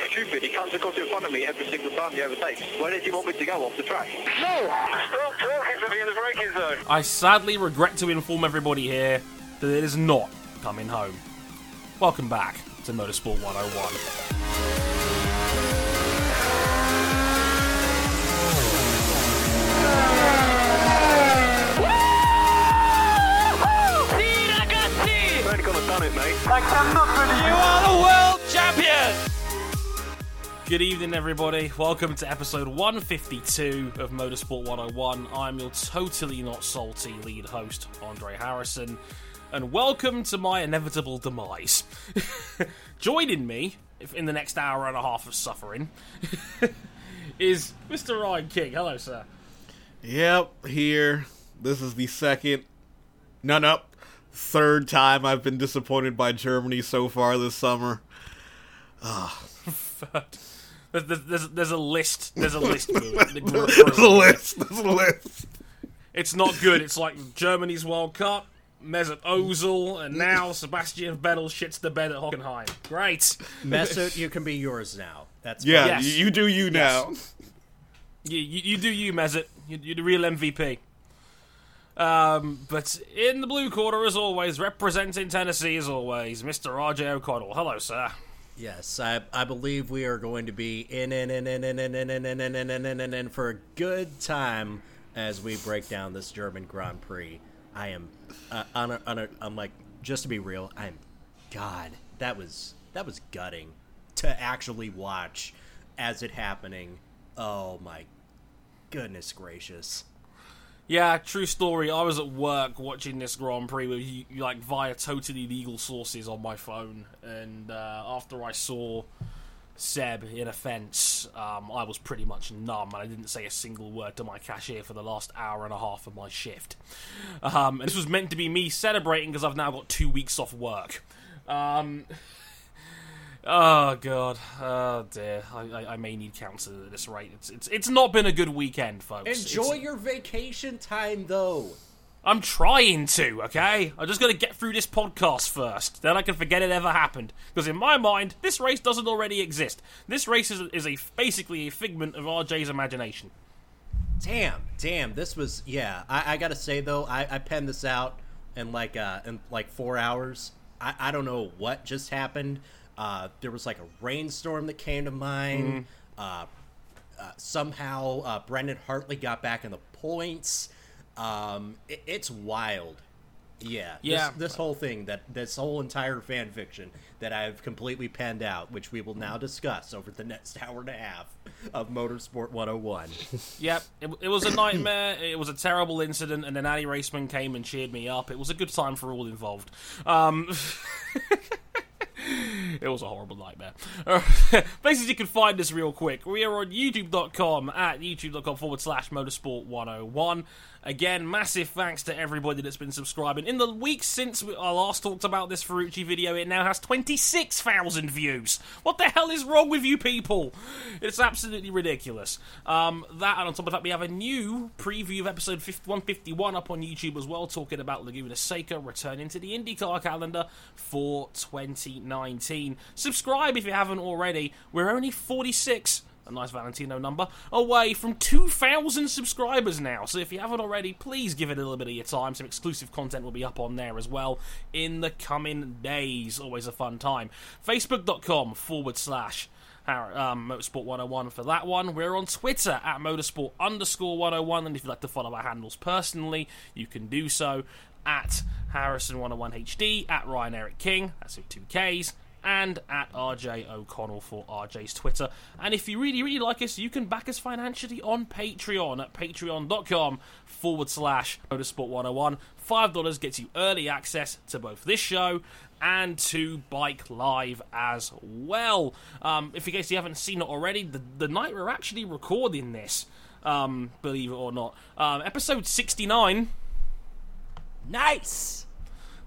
so stupid. He comes across in front of me every single time he overtakes. Where did you want me to go off the track? No! Stop talking to me in the braking zone. I sadly regret to inform everybody here that it is not coming home. Welcome back to Motorsport 101. You've only gone and done. You are the world champion! Good evening, everybody. Welcome to episode 152 of Motorsport 101. I'm your totally not salty lead host, Andre Harrison, and welcome to my inevitable demise. Joining me in the next hour and a half of suffering is Mr. Ryan King. Hello, sir. Yep, here. This is the second, no, no, third time I've been disappointed by Germany so far this summer. Ah. There's, there's, there's, there's a list. There's a list. There's a list. There's a list. It's not good. It's like Germany's World Cup, Mesut Ozil, and now Sebastian Vettel shits the bed at Hockenheim. Great. Mesut, you can be yours now. That's Yeah, Yes. you, you do you now. You, you, you do you, Mesut. You, you're the real MVP. Um, but in the blue quarter, as always, representing Tennessee as always, Mr. RJ O'Connell. Hello, sir. Yes, I, I believe we are going to be in in in in in in in in in in in in in in for a good time as we break down this German Grand Prix. I am uh, on on I'm like just to be real, I'm God. That was that was gutting to actually watch as it happening. Oh my goodness gracious. Yeah, true story. I was at work watching this Grand Prix with like via totally legal sources on my phone, and uh, after I saw Seb in a fence, um, I was pretty much numb, and I didn't say a single word to my cashier for the last hour and a half of my shift. Um, and this was meant to be me celebrating because I've now got two weeks off work. Um, oh god, oh dear, I, I, I may need counsel at this rate. It's it's it's not been a good weekend, folks. Enjoy It's- your vacation time though. I'm trying to, okay? I'm just gotta get through this podcast first. Then I can forget it ever happened. Because in my mind, this race doesn't already exist. This race is, is a basically a figment of RJ's imagination. Damn, damn, this was yeah. I, I gotta say though, I, I penned this out in like uh in like four hours. I, I don't know what just happened. Uh, there was like a rainstorm that came to mind. Uh, uh, somehow uh, Brendan Hartley got back in the points. Um, it, it's wild. Yeah, Yeah. This, this whole thing, that this whole entire fan fiction that I've completely penned out, which we will now discuss over the next hour and a half of Motorsport 101. Yep, it, it was a nightmare. It was a terrible incident, and then Ali Raceman came and cheered me up. It was a good time for all involved. Um, it was a horrible nightmare. Places you can find us real quick. We are on youtube.com at youtube.com forward slash motorsport 101. Again, massive thanks to everybody that's been subscribing. In the weeks since we, I last talked about this Ferrucci video, it now has 26,000 views. What the hell is wrong with you people? It's absolutely ridiculous. Um, that, and on top of that, we have a new preview of episode 50 151 up on YouTube as well, talking about Laguna Seca returning to the IndyCar calendar for 2019. Subscribe if you haven't already. We're only 46 a nice Valentino number, away from 2,000 subscribers now. So if you haven't already, please give it a little bit of your time. Some exclusive content will be up on there as well in the coming days. Always a fun time. Facebook.com forward slash um, Motorsport 101 for that one. We're on Twitter at Motorsport underscore 101, and if you'd like to follow our handles personally, you can do so at Harrison101HD, at Ryan Eric King, that's with two Ks, and at RJ O'Connell for RJ's Twitter. And if you really, really like us, you can back us financially on Patreon at patreon.com forward slash motorsport 101. $5 gets you early access to both this show and to Bike Live as well. Um, if in case you haven't seen it already, the, the night we're actually recording this, um, believe it or not, um, episode 69 Nice.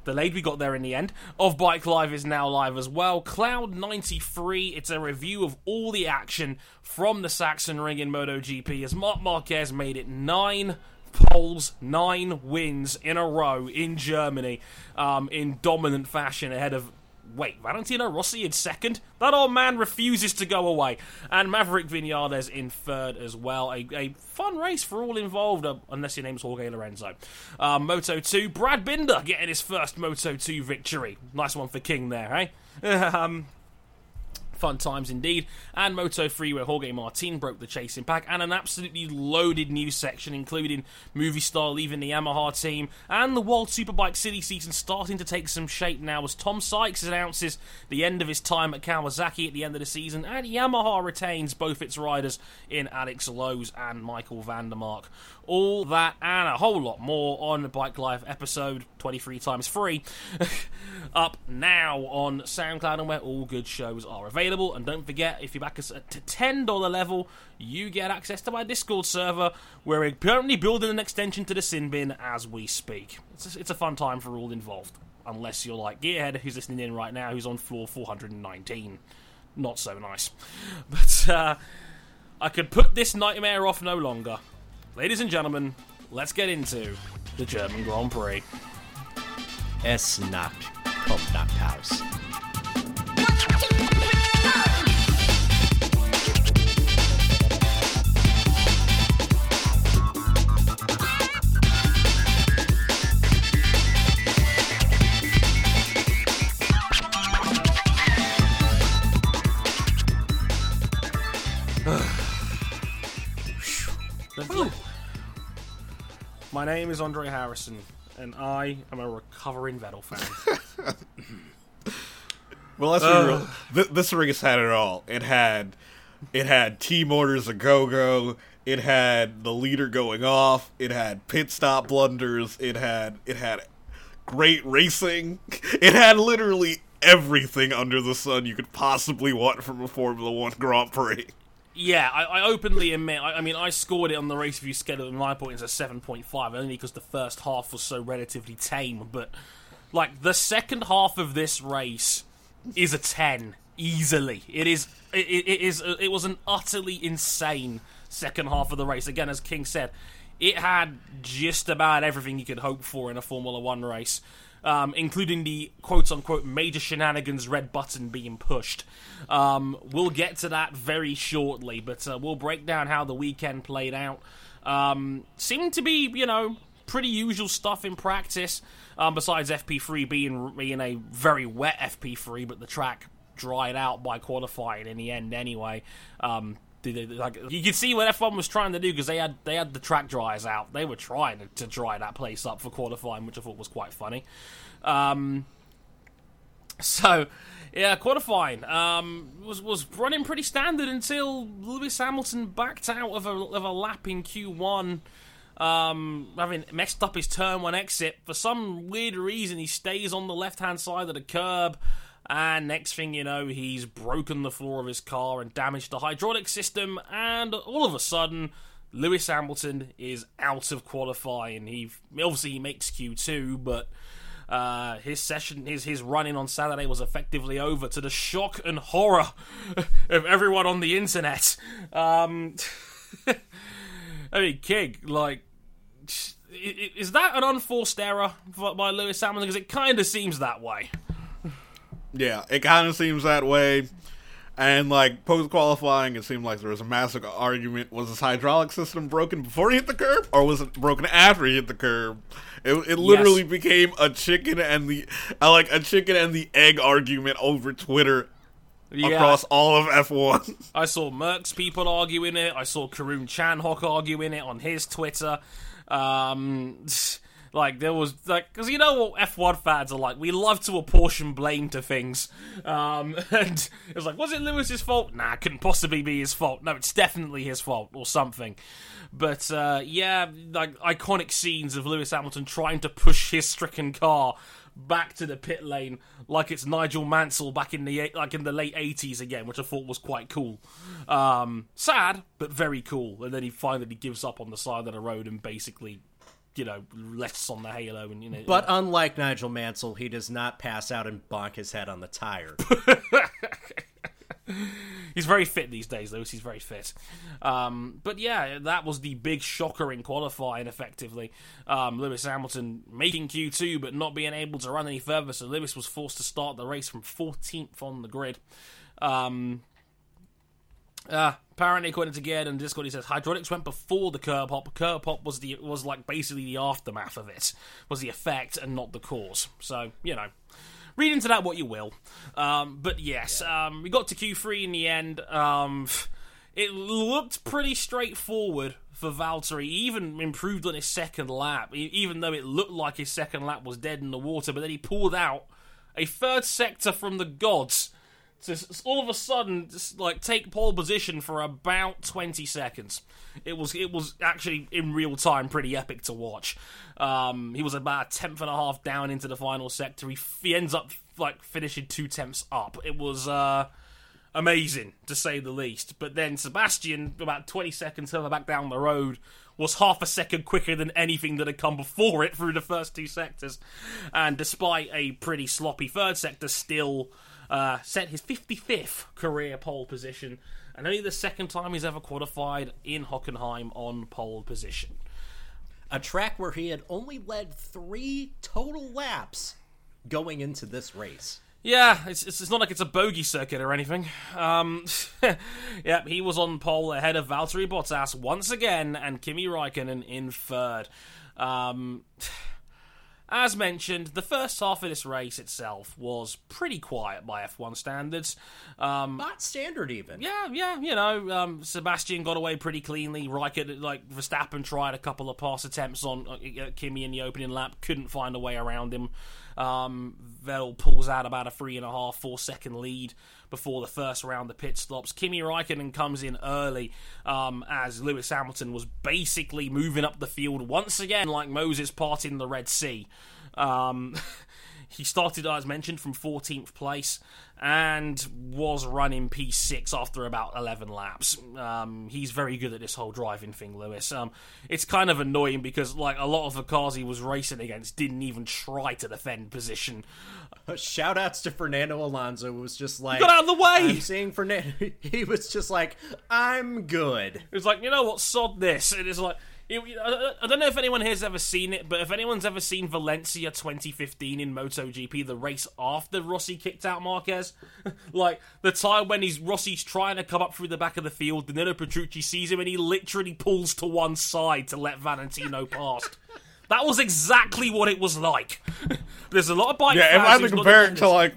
Delayed. We got there in the end. Of Bike Live is now live as well. Cloud 93. It's a review of all the action from the Sachsenring in MotoGP as Marc Marquez made it nine poles, nine wins in a row in Germany um, in dominant fashion ahead of wait, Valentino Rossi in second? That old man refuses to go away. And Maverick Vinales in third as well. A, a fun race for all involved, uh, unless your name's Jorge Lorenzo. Uh, Moto 2, Brad Binder getting his first Moto 2 victory. Nice one for King there, eh? um, Fun times indeed. And Moto 3, where Jorge Martin broke the chasing pack, and an absolutely loaded news section, including Movistar leaving the Yamaha team, and the World Superbike City season starting to take some shape now as Tom Sykes announces the end of his time at Kawasaki at the end of the season, and Yamaha retains both its riders in Alex Lowes and Michael van der Mark. All that and a whole lot more on Bike Life episode 23 times 3 up now on SoundCloud and where all good shows are available. And don't forget, if you back us at $10 level, you get access to my Discord server where we're currently building an extension to the sin bin as we speak. It's a, it's a fun time for all involved. Unless you're like Gearhead, who's listening in right now, who's on floor 419. Not so nice. But uh, I could put this nightmare off no longer. Ladies and gentlemen, let's get into the German Grand Prix. Es Nacht kommt nach Haus. My name is Andre Harrison, and I am a recovering Vettel fan. Well, let's be uh, real. Th- this race had it all. It had, it had team orders a go go. It had the leader going off. It had pit stop blunders. It had it had great racing. It had literally everything under the sun you could possibly want from a Formula One Grand Prix. Yeah, I, I openly admit. I, I mean, I scored it on the race review schedule and my point as a seven point five, only because the first half was so relatively tame. But like the second half of this race is a ten easily. It is. It, it, it is. Uh, it was an utterly insane second half of the race. Again, as King said, it had just about everything you could hope for in a Formula One race. Um, including the quote unquote major shenanigans red button being pushed. Um, we'll get to that very shortly, but uh, we'll break down how the weekend played out. Um, seemed to be, you know, pretty usual stuff in practice, um, besides FP3 being, being a very wet FP3, but the track dried out by qualifying in the end anyway. Um, like you could see what F1 was trying to do because they had they had the track dryers out. They were trying to, to dry that place up for qualifying, which I thought was quite funny. Um, so, yeah, qualifying um, was was running pretty standard until Lewis Hamilton backed out of a of a lap in Q1, um, having messed up his turn one exit for some weird reason. He stays on the left hand side of the curb. And next thing you know, he's broken the floor of his car and damaged the hydraulic system. And all of a sudden, Lewis Hamilton is out of qualifying. He obviously he makes Q2, but uh, his session, his his running on Saturday was effectively over to the shock and horror of everyone on the internet. Um, I mean, King, like, is that an unforced error by Lewis Hamilton? Because it kind of seems that way. Yeah, it kind of seems that way. And like post qualifying, it seemed like there was a massive argument: was his hydraulic system broken before he hit the curb, or was it broken after he hit the curb? It, it literally Yes. became a chicken and the uh, like a chicken and the egg argument over Twitter Yeah. across all of F one. I saw Merck's people arguing it. I saw Karun Chandhok arguing it on his Twitter. Um, like there was like because you know what F1 fans are like. We love to apportion blame to things. Um, and it was like, was it Lewis's fault? Nah, it couldn't possibly be his fault. No, it's definitely his fault or something. But uh, yeah, like iconic scenes of Lewis Hamilton trying to push his stricken car back to the pit lane like it's Nigel Mansell back in the like in the late 80s again, which I thought was quite cool. Um, sad, but very cool. And then he finally gives up on the side of the road and basically, you know, rests on the halo and you know. But unlike Nigel Mansell, he does not pass out and bonk his head on the tire. he's very fit these days, Lewis. He's very fit. Um, but yeah, that was the big shocker in qualifying. Effectively, um, Lewis Hamilton making Q2 but not being able to run any further, so Lewis was forced to start the race from 14th on the grid. Um, uh, apparently, according to Gerd and Discord, he says hydraulics went before the curb hop. Curb hop was the was like basically the aftermath of it, was the effect and not the cause. So you know, read into that what you will. Um, but yes, um, we got to Q3 in the end. Um, it looked pretty straightforward for Valtteri. He even improved on his second lap, even though it looked like his second lap was dead in the water. But then he pulled out a third sector from the gods to all of a sudden just like take pole position for about 20 seconds. It was it was actually in real time pretty epic to watch. Um, he was about a tenth and a half down into the final sector. He, he ends up like finishing two tenths up. It was uh amazing to say the least. But then sebastian about 20 seconds further back down the road was half a second quicker than anything that had come before it through the first two sectors. And despite a pretty sloppy third sector still uh, set his 55th career pole position, and only the second time he's ever qualified in Hockenheim on pole position. A track where he had only led three total laps going into this race. Yeah, it's, it's, not like it's a bogey circuit or anything. Um, yeah, he was on pole ahead of Valtteri Bottas once again, and Kimi Raikkonen in third. Um, as mentioned, the first half of this race itself was pretty quiet by F1 standards. Um, Not standard even. Yeah, yeah, you know, um, Sebastian got away pretty cleanly. Raikkonen, like Verstappen, tried a couple of pass attempts on uh, uh, Kimi in the opening lap, couldn't find a way around him. Um, Vettel pulls out about a three and a half, four second lead before the first round of pit stops. Kimi Raikkonen comes in early um, as Lewis Hamilton was basically moving up the field once again, like Moses parting the Red Sea. Um, he started, as mentioned, from 14th place and was running P6 after about 11 laps. Um, he's very good at this whole driving thing, Lewis. Um, it's kind of annoying because, like, a lot of the cars he was racing against didn't even try to defend position. Shout outs to Fernando Alonso who was just like Got out of the way! I'm seeing Fernando he was just like, I'm good. It was like, you know what, sod this. It is like, I uh, uh, I don't know if anyone here's ever seen it, but if anyone's ever seen Valencia 2015 in MotoGP, the race after Rossi kicked out Marquez, like the time when he's Rossi's trying to come up through the back of the field, Danilo Petrucci sees him and he literally pulls to one side to let Valentino past. That was exactly what it was like. There's a lot of bike. Yeah, if fans I had to compare it to like,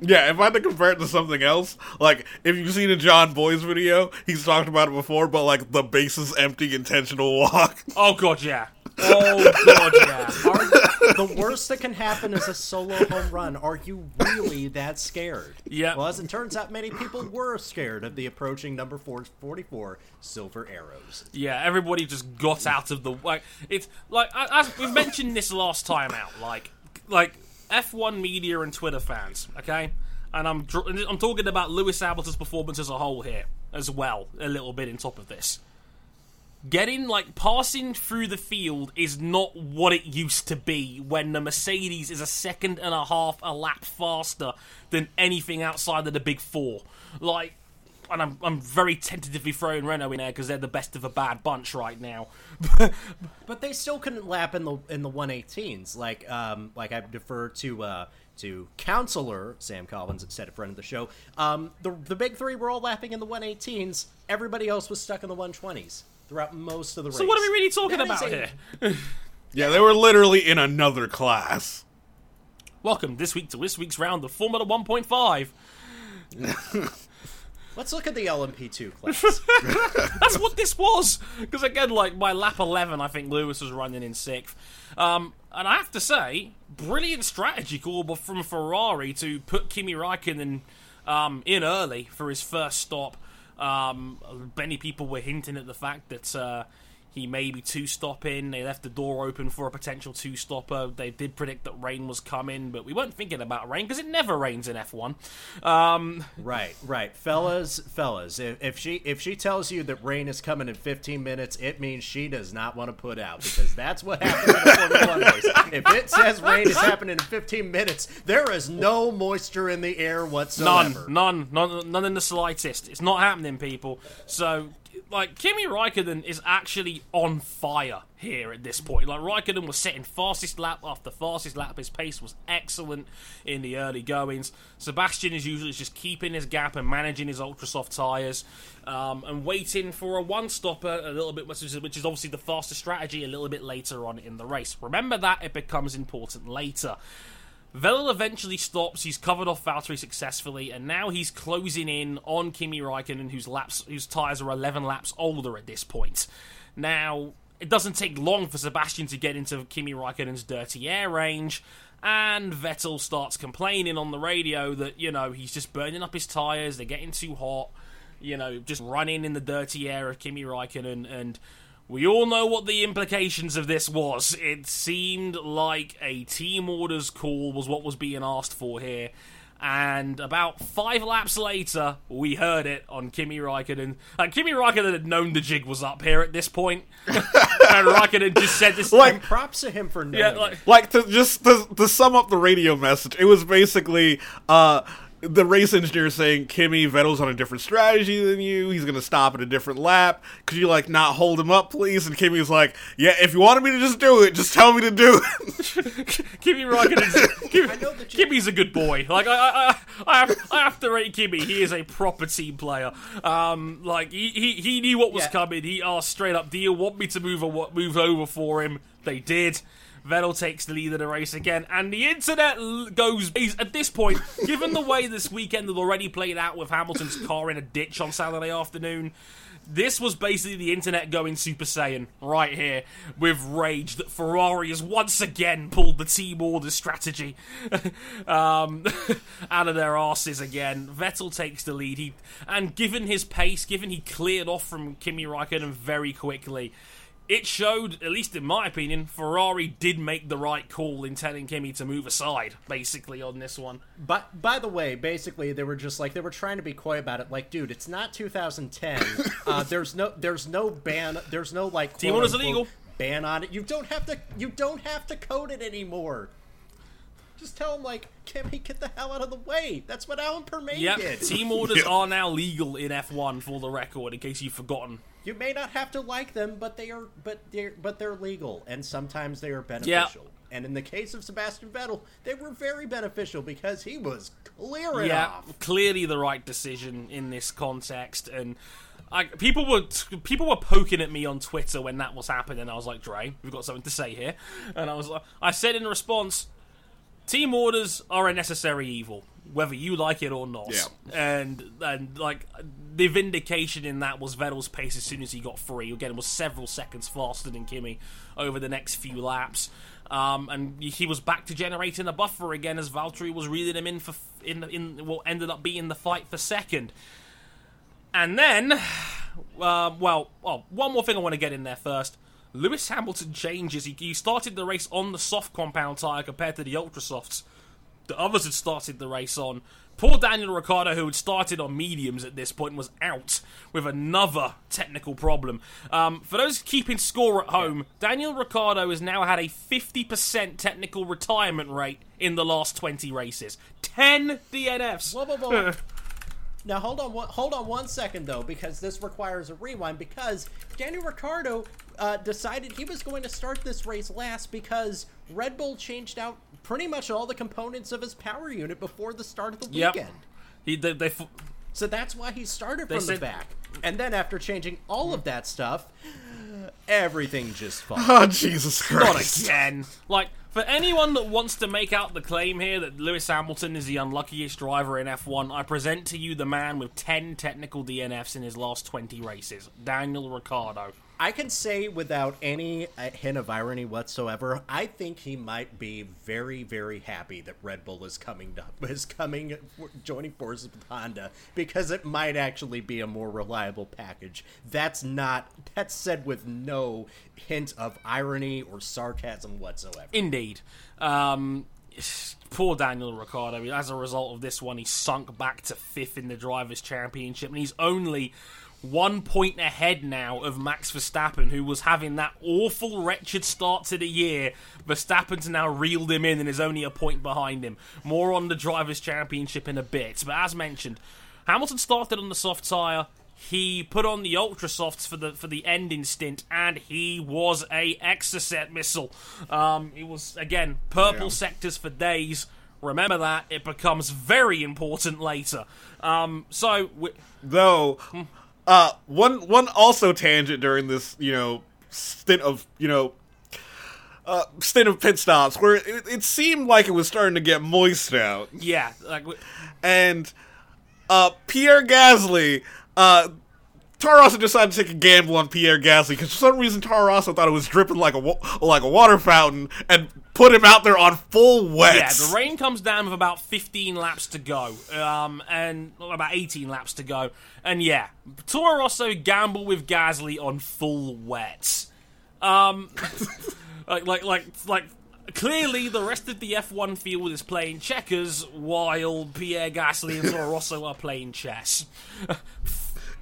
yeah, if I had to compare it to something else, like if you've seen a Jon Bois video, he's talked about it before, but like the bases empty intentional walk. oh god, yeah. Oh god, yeah. Are, the worst that can happen is a solo home run. Are you really that scared? Yeah. Well, as it turns out, many people were scared of the approaching number 444 Silver Arrows. Yeah, everybody just got out of the like. It's like I- as we mentioned this last time out. Like, like F1 media and Twitter fans. Okay, and I'm I'm talking about Lewis Hamilton's performance as a whole here as well. A little bit in top of this. Getting like passing through the field is not what it used to be when the Mercedes is a second and a half a lap faster than anything outside of the big four. Like, and I'm I'm very tentatively throwing Renault in there because they're the best of a bad bunch right now. But they still couldn't lap in the in the 118s. Like um like I defer to uh to counselor Sam Collins said in front of the show. Um the the big 3 were all lapping in the 118s. Everybody else was stuck in the 120s throughout most of the race. so what are we really talking That about a- here? Yeah, they were literally in another class. Welcome this week to this week's round of Formula 1.5. Let's look at the LMP2 class. That's what this was. Because again, like by lap 11, I think Lewis was running in sixth. Um, and I have to say, brilliant strategy call from Ferrari to put Kimi Raikkonen um, in early for his first stop. Um, many people were hinting at the fact that uh, he may be two stopping. They left the door open for a potential two stopper. They did predict that rain was coming, but we weren't thinking about rain because it never rains in F1. Um, Right, right, fellas, fellas. If, if she if she tells you that rain is coming in 15 minutes, it means she does not want to put out because that's what happens in a Formula One race. If it says rain is happening in 15 minutes, there is no moisture in the air whatsoever. none, none, none, none in the slightest. It's not happening, people. So, like, Kimi Raikkonen is actually on fire here at this point. Like, Raikkonen was setting fastest lap after fastest lap. His pace was excellent in the early goings. Sebastian is usually just keeping his gap and managing his ultra soft tyres. Um, and waiting for a one stopper a little bit, which is, which is obviously the faster strategy, a little bit later on in the race. Remember that, it becomes important later. Vettel eventually stops. He's covered off Valtteri successfully, and now he's closing in on Kimi Raikkonen, whose laps, whose tires are 11 laps older at this point. Now, it doesn't take long for Sebastian to get into Kimi Raikkonen's dirty air range, and Vettel starts complaining on the radio that you know he's just burning up his tires. They're getting too hot. You know, just running in the dirty air of Kimi Raikkonen and. We all know what the implications of this was. It seemed like a team orders call was what was being asked for here. And about five laps later, we heard it on Kimi Raikkonen. And Kimi Raikkonen had known the jig was up here at this point. and Raikkonen just said this. Like- Props to him for knowing. yeah, like, like to just to, to sum up the radio message, it was basically uh the race engineer saying Kimi Vettel's on a different strategy than you. He's gonna stop at a different lap. Could you like not hold him up, please? And Kimi's like, Yeah, if you wanted me to just do it, just tell me to do it. Kimi Raikkonen's Kimi, know that you- a good boy. Like I, I, I, I, have, I have to rate Kimi. He is a proper team player. Um, like he, he, he knew what was Yeah. coming. He asked straight up, "Do you want me to move a, move over for him?" They did. Vettel takes the lead of the race again, and the internet l- goes. At this point, given the way this weekend had already played out with Hamilton's car in a ditch on Saturday afternoon, this was basically the internet going Super Saiyan right here with rage that Ferrari has once again pulled the team order strategy um, out of their asses again. Vettel takes the lead, he and given his pace, given he cleared off from Kimi Raikkonen very quickly. It showed, at least in my opinion, Ferrari did make the right call in telling Kimi to move aside, basically, on this one. But by the way, basically they were just like they were trying to be coy about it. Like, dude, it's not 2010. uh, there's no there's no ban. There's no like Team order's quote-unquote illegal. ban on it. You don't have to. You don't have to code it anymore. Just tell him like, Kimi, get the hell out of the way. That's what Alan Permane Yep, did. team orders are now legal in F1 for the record, in case you've forgotten. You may not have to like them, but they are but they're but they're legal, and sometimes they are beneficial. And in the case of Sebastian Vettel, they were very beneficial because he was clearing yeah, off. clearly the right decision in this context. And I, people were people were poking at me on Twitter when that was happening. I was like, Dre, we've got something to say here. And I was like, I said in response, team orders are a necessary evil, whether you like it or not. Yeah. And and like the vindication in that was Vettel's pace as soon as he got free. Again, was several seconds faster than Kimi over the next few laps. Um, and he was back to generating a buffer again as Valtteri was reeling him in for in in what ended up being the fight for second. And then, uh, well, oh, one more thing I want to get in there first. Lewis Hamilton changes. He, he started the race on the soft compound tyre compared to the ultra softs that others had started the race on. Poor Daniel Ricciardo, who had started on mediums at this point, was out with another technical problem. Um, for those keeping score at home, Daniel Ricciardo has now had a 50% technical retirement rate in the last 20 races. 10 DNFs. Whoa, whoa, whoa. now hold on, one, hold on one second though, because this requires a rewind. Because Daniel Ricciardo uh, decided he was going to start this race last because Red Bull changed out pretty much all the components of his power unit before the start of the Yep. weekend. He, they, they, f- So that's why he started They from the back. And then after changing all of that stuff, everything just fine. oh Jesus Christ! not Christ. again. Like For anyone that wants to make out the claim here that Lewis Hamilton is the unluckiest driver in F1, I present to you the man with 10 technical DNFs in his last 20 races, Daniel Ricciardo. I can say without any uh, hint of irony whatsoever, I think he might be very, very happy that Red Bull is coming to, is coming joining forces with Honda because it might actually be a more reliable package. That's not that's said with no hint of irony or sarcasm whatsoever. Indeed. Um, poor Daniel Ricciardo. As a result of this one, he sunk back to fifth in the Drivers' Championship, and he's only one point ahead now of Max Verstappen, who was having that awful, wretched start to the year. Verstappen's now reeled him in and is only a point behind him. More on the Drivers' Championship in a bit. But as mentioned, Hamilton started on the soft tyre. He put on the ultra softs for the for the ending stint, and he was a Exocet missile. Um, it was again purple yeah. sectors for days. Remember that it becomes very important later. Um, so we- though. Uh, one one also tangent during this, you know, stint of you know, uh, stint of pit stops where it, it seemed like it was starting to get moist out. Yeah, like, and uh, Pierre Gasly, uh, Toro Rosso decided to take a gamble on Pierre Gasly because for some reason Toro Rosso thought it was dripping like a like a water fountain and put him out there on full wet. Yeah, the rain comes down with about 15 laps to go, um, and about 18 laps to go, and yeah, Toro Rosso gamble with Gasly on full wet. Um, like like like like clearly the rest of the F1 field is playing checkers while Pierre Gasly and Toro Rosso are playing chess.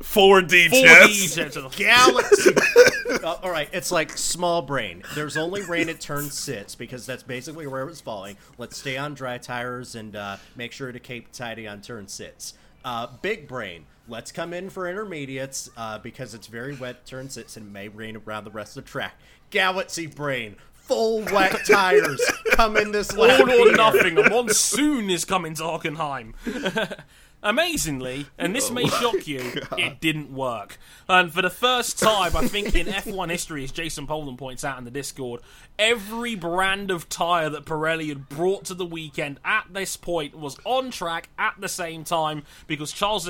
4D chess. 4D Galaxy. uh, all right, it's like small brain. There's only rain at turn six because that's basically where it's falling. Let's stay on dry tires and uh, make sure to keep tidy on turn six. Uh, big brain. Let's come in for intermediates uh, because it's very wet turn six and may rain around the rest of the track. Galaxy brain full wet tires come in this lap. All or nothing. A monsoon is coming to Hockenheim. Amazingly, and this may oh. shock you, it didn't work. And for the first time, I think in F1 history, as Jason Poland points out in the Discord, every brand of tyre that Pirelli had brought to the weekend at this point was on track at the same time because Charles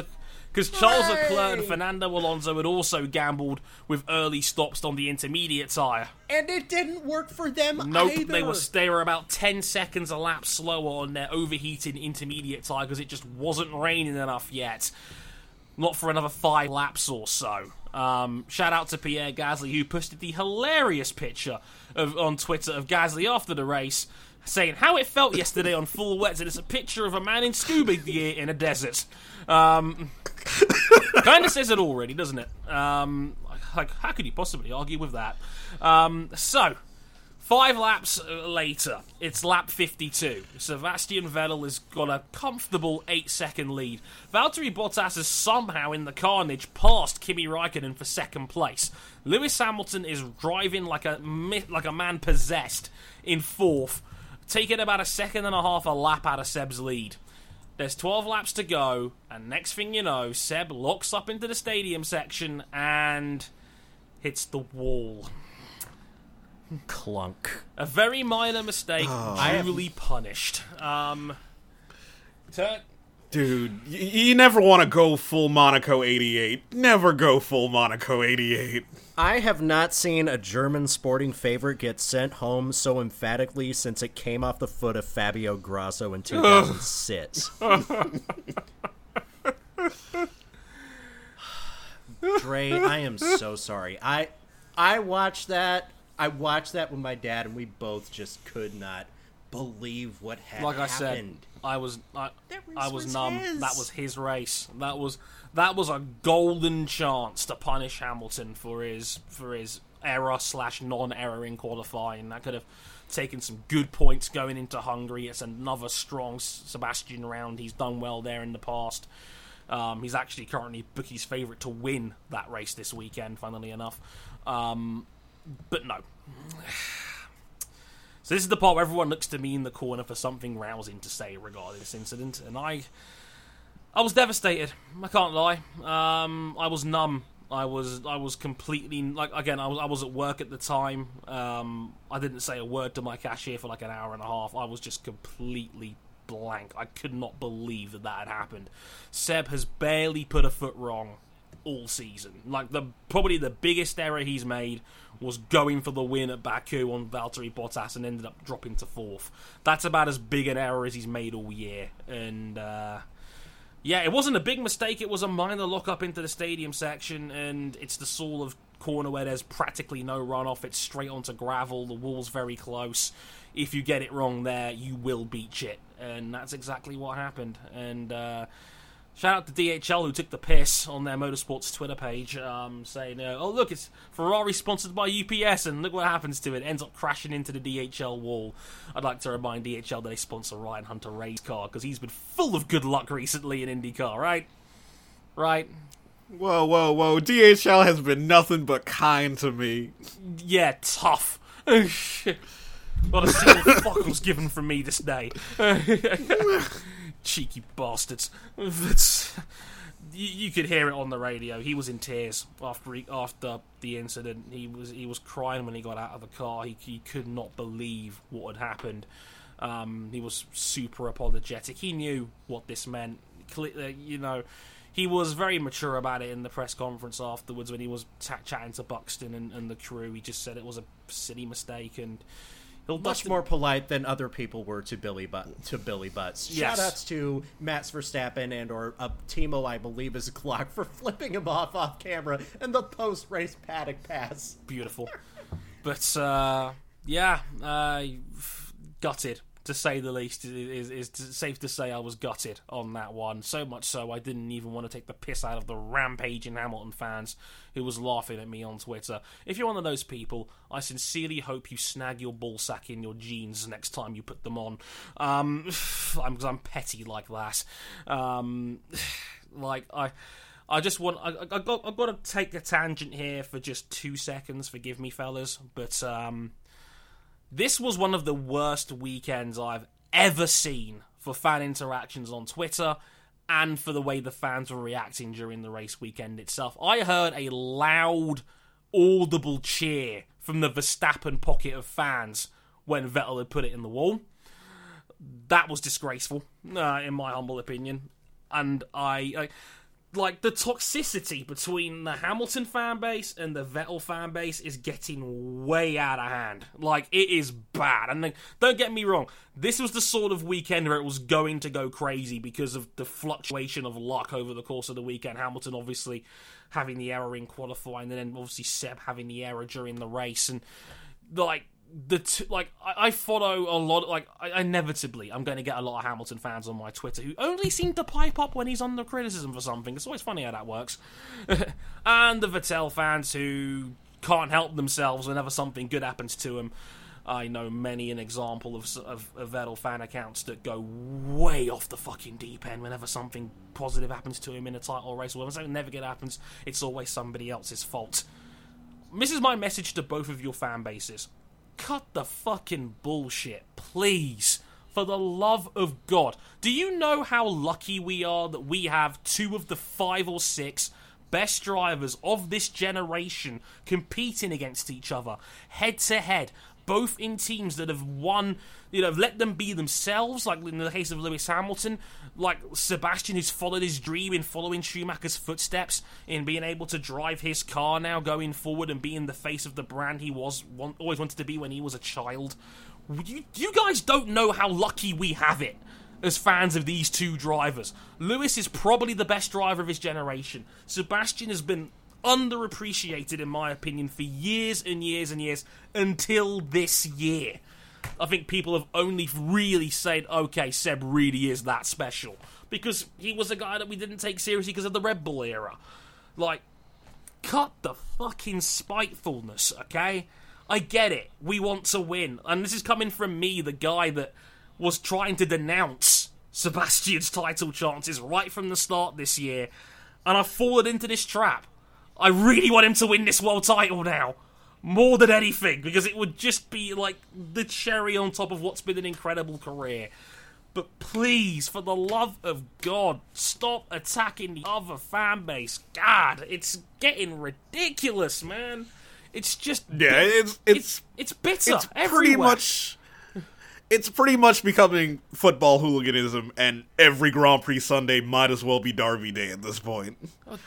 because Charles Leclerc and Fernando Alonso had also gambled with early stops on the intermediate tyre. And it didn't work for them nope, either. they were they were about ten seconds a lap slower on their overheating intermediate tyre because it just wasn't raining enough yet. Not for another five laps or so. Um, shout out to Pierre Gasly who posted the hilarious picture of on Twitter of Gasly after the race saying how it felt yesterday on full wet, and it's a picture of a man in scuba gear in a desert. Um, kind of says it already, doesn't it? Um, like, how could you possibly argue with that? Um, so, five laps later, it's lap 52. Sebastian Vettel has got a comfortable eight second lead. Valtteri Bottas is somehow in the carnage past Kimi Raikkonen for second place. Lewis Hamilton is driving like a like a man possessed in fourth, taking about a second and a half a lap out of Seb's lead. There's 12 laps to go, and next thing you know, Seb locks up into the stadium section and hits the wall. Clunk. A very minor mistake, oh. duly punished. Um, turn, Dude, you, you never want to go full Monaco 88. Never go full Monaco 88. I have not seen a German sporting favorite get sent home so emphatically since it came off the foot of Fabio Grosso in 2006. Dre, I am so sorry. I I watched that. I watched that with my dad, and we both just could not believe what had like happened. I said, I was I, I was, was numb. His. That was his race. That was that was a golden chance to punish Hamilton for his for his error slash non-error in qualifying. That could have taken some good points going into Hungary. It's another strong Sebastian round. He's done well there in the past. Um, he's actually currently Bookie's favourite to win that race this weekend, funnily enough. Um, but no. So this is the part where everyone looks to me in the corner for something rousing to say regarding this incident, and I I was devastated. I can't lie. Um, I was numb. I was I was completely like again I was I was at work at the time. Um, I didn't say a word to my cashier for like an hour and a half. I was just completely blank. I could not believe that that had happened. Seb has barely put a foot wrong all season. Like the probably the biggest error he's made was going for the win at Baku on Valtteri Bottas and ended up dropping to fourth. That's about as big an error as he's made all year. And uh, yeah, it wasn't a big mistake. It was a minor lock up into the stadium section, and it's the sort of corner where there's practically no runoff. It's straight onto gravel. The wall's very close. If you get it wrong there, you will beach it, and that's exactly what happened. And uh, Shout out to DHL who took the piss on their motorsports Twitter page, um, saying, uh, "Oh look, it's Ferrari sponsored by UPS, and look what happens to it. it. Ends up crashing into the DHL wall." I'd like to remind DHL that they sponsor Ryan Hunter-Reay's car because he's been full of good luck recently in IndyCar, right? Right. Whoa, whoa, whoa! DHL has been nothing but kind to me. Yeah, tough. Oh, shit. Not a single fuck was given from me this day cheeky bastards. you, you, could hear it on the radio. He was in tears after he, after the incident. He was he was crying when he got out of the car. He, he could not believe what had happened. Um, he was super apologetic. He knew what this meant. Uh, you know, he was very mature about it in the press conference afterwards when he was t- chatting to Buxton and, and the crew. He just said it was a silly mistake and He'll much more polite than other people were to Billy but to Billy Butts. Yes. Shoutouts to Max Verstappen and or uh, Timo, I believe, is a clock for flipping him off off camera and the post race paddock pass. Beautiful, but uh, yeah, uh, gutted to say the least. Is, is safe to say I was gutted on that one. So much so I didn't even want to take the piss out of the rampaging Hamilton fans who was laughing at me on Twitter. If you're one of those people, I sincerely hope you snag your ball sack in your jeans next time you put them on. Um, I'm, I'm, petty like that. Um, like I. I just want. I, I got. I've got to take a tangent here for just two seconds. Forgive me, fellas, but um, this was one of the worst weekends I've ever seen for fan interactions on Twitter and for the way the fans were reacting during the race weekend itself. I heard a loud, audible cheer from the Verstappen pocket of fans when Vettel had put it in the wall. That was disgraceful, uh, in my humble opinion. And I, I like the toxicity between the Hamilton fan base and the Vettel fan base is getting way out of hand. Like it is bad. And don't get me wrong, this was the sort of weekend where it was going to go crazy because of the fluctuation of luck over the course of the weekend. Hamilton obviously having the error in qualifying, and then obviously Seb having the error during the race, and like the t- like I, I, follow a lot like I, inevitably I'm going to get a lot of Hamilton fans on my Twitter who only seem to pipe up when he's under criticism for something. It's always funny how that works. and the Vettel fans who can't help themselves whenever something good happens to him. I know many an example of, of, of Vettel fan accounts that go way off the fucking deep end whenever something positive happens to him in a title race or something never happens. It's always somebody else's fault. This is my message to both of your fan bases cut the fucking bullshit, please. For the love of God. Do you know how lucky we are that we have two of the five or six best drivers of this generation competing against each other, head to head, both in teams that have won, you know, let them be themselves, like in the case of Lewis Hamilton, like Sebastian, who's followed his dream in following Schumacher's footsteps, in being able to drive his car now going forward and being the face of the brand he was always wanted to be when he was a child. You, you guys don't know how lucky we have it as fans of these two drivers. Lewis is probably the best driver of his generation. Sebastian has been underappreciated, in my opinion, for years and years and years until this year. I think people have only really said, okay, Seb really is that special. Because he was a guy that we didn't take seriously because of the Red Bull era. Like, cut the fucking spitefulness, okay? I get it. We want to win. And this is coming from me, the guy that was trying to denounce Sebastian's title chances right from the start this year. And I've fallen into this trap. I really want him to win this world title now. More than anything, because it would just be like the cherry on top of what's been an incredible career. But please, for the love of God, stop attacking the other fan base. God, it's getting ridiculous, man. It's just Yeah, it's it's it's it's bitter. it's pretty everywhere. much it's pretty much becoming football hooliganism and every Grand Prix Sunday might as well be Derby Day at this point.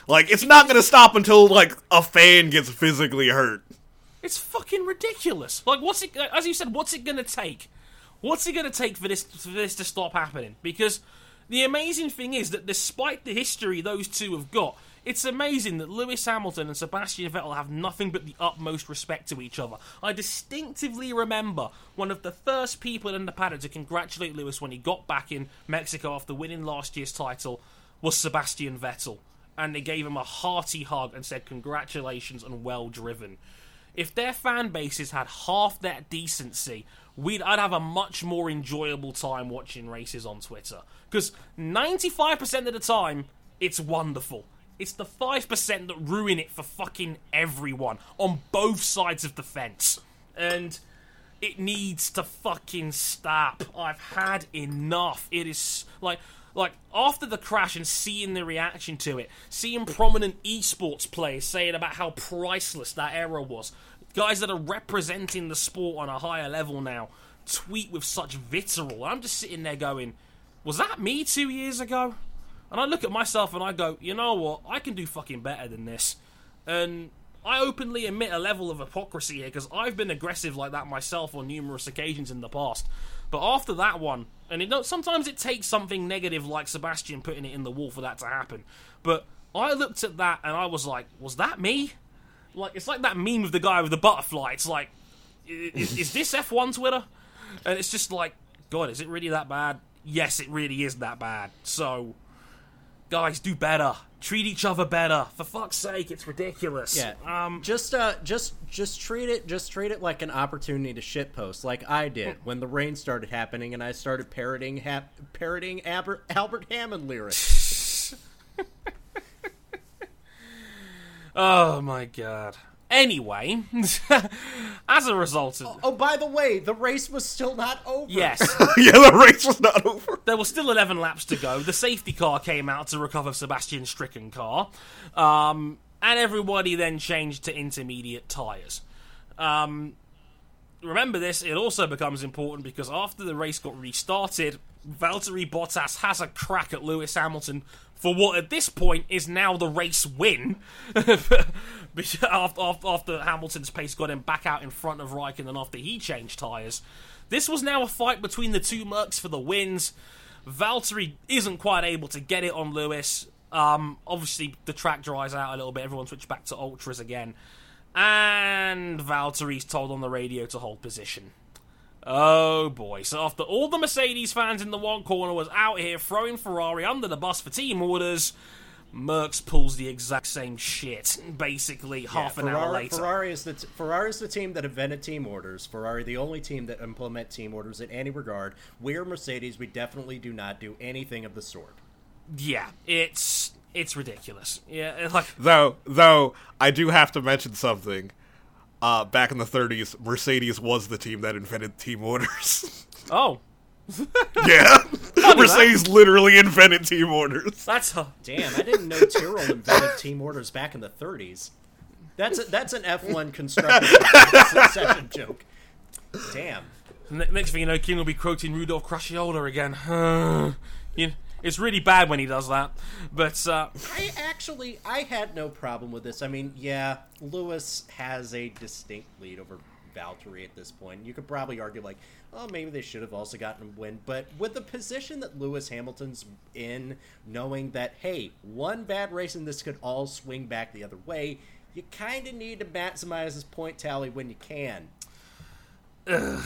Like it's not to stop until like a fan gets physically hurt. It's fucking ridiculous. Like, what's it? As you said, what's it gonna take? What's it gonna take for this for this to stop happening? Because the amazing thing is that despite the history those two have got, it's amazing that Lewis Hamilton and Sebastian Vettel have nothing but the utmost respect to each other. I distinctively remember one of the first people in the paddock to congratulate Lewis when he got back in Mexico after winning last year's title was Sebastian Vettel. And they gave him a hearty hug and said, Congratulations and well driven if their fan bases had half that decency, we'd I'd have a much more enjoyable time watching races on Twitter. Because 95% of the time, it's wonderful. It's the 5% that ruin it for fucking everyone on both sides of the fence. And it needs to fucking stop. I've had enough. It is like like after the crash and seeing the reaction to it, seeing prominent esports players saying about how priceless that era was. Guys that are representing the sport on a higher level now tweet with such vitriol. I'm just sitting there going, was that me 2 years ago? And I look at myself and I go, you know what? I can do fucking better than this. And I openly admit a level of hypocrisy here because I've been aggressive like that myself on numerous occasions in the past. But after that one, and it sometimes it takes something negative like Sebastian putting it in the wall for that to happen. But I looked at that and I was like, was that me? Like it's like that meme of the guy with the butterfly. It's like, is, is this F1 Twitter? And it's just like, God, is it really that bad? Yes, it really is that bad. So, guys, do better. Treat each other better. For fuck's sake, it's ridiculous. Yeah. Um. just uh just just treat it just treat it like an opportunity to shitpost like I did when the rain started happening and I started parroting ha- parroting Albert, Albert Hammond lyrics. Oh my god. Anyway, as a result of oh, by the way, the race was still not over. yes, yeah, the race was not over. there were still 11 laps to go. The safety car came out to recover Sebastian's stricken car, um, and everybody then changed to intermediate tires. Um, remember this, it also becomes important because after the race got restarted, Valtteri Bottas has a crack at Lewis Hamilton for what at this point is now the race win. after, after, after Hamilton's pace got him back out in front of Raikkonen after he changed tyres. This was now a fight between the two Mercs for the wins. Valtteri isn't quite able to get it on Lewis. Um, obviously, the track dries out a little bit. Everyone switched back to ultras again. And Valtteri's told on the radio to hold position. Oh boy. So after all the Mercedes fans in the one corner was out here throwing Ferrari under the bus for team orders, Mercs pulls the exact same shit, basically half an hour later. Ferrari is the t- Ferrari is the team that invented team orders. Ferrari, the only team that implement team orders in any regard. We're Mercedes. We definitely do not do anything of the sort. Yeah, it's it's ridiculous. Yeah, like Though, though, I do have to mention something. Uh, back in the 30s, Mercedes was the team that invented team orders. oh, yeah, Mercedes literally invented team orders. that's a Damn, I didn't know Tyrrell invented team orders back in the 30s. That's a, that's an F1 constructive succession joke. Damn. Next thing you know, King will be quoting Rudolf Caracciola again. you, it's really bad when he does that. But uh, I actually I had no problem with this. I mean, yeah, Lewis has a distinct lead over Valtteri at this point. You could probably argue like, oh, maybe they should have also gotten a win. But with the position that Lewis Hamilton's in, knowing that hey, one bad race and this could all swing back the other way, you kind of need to maximize his point tally when you can.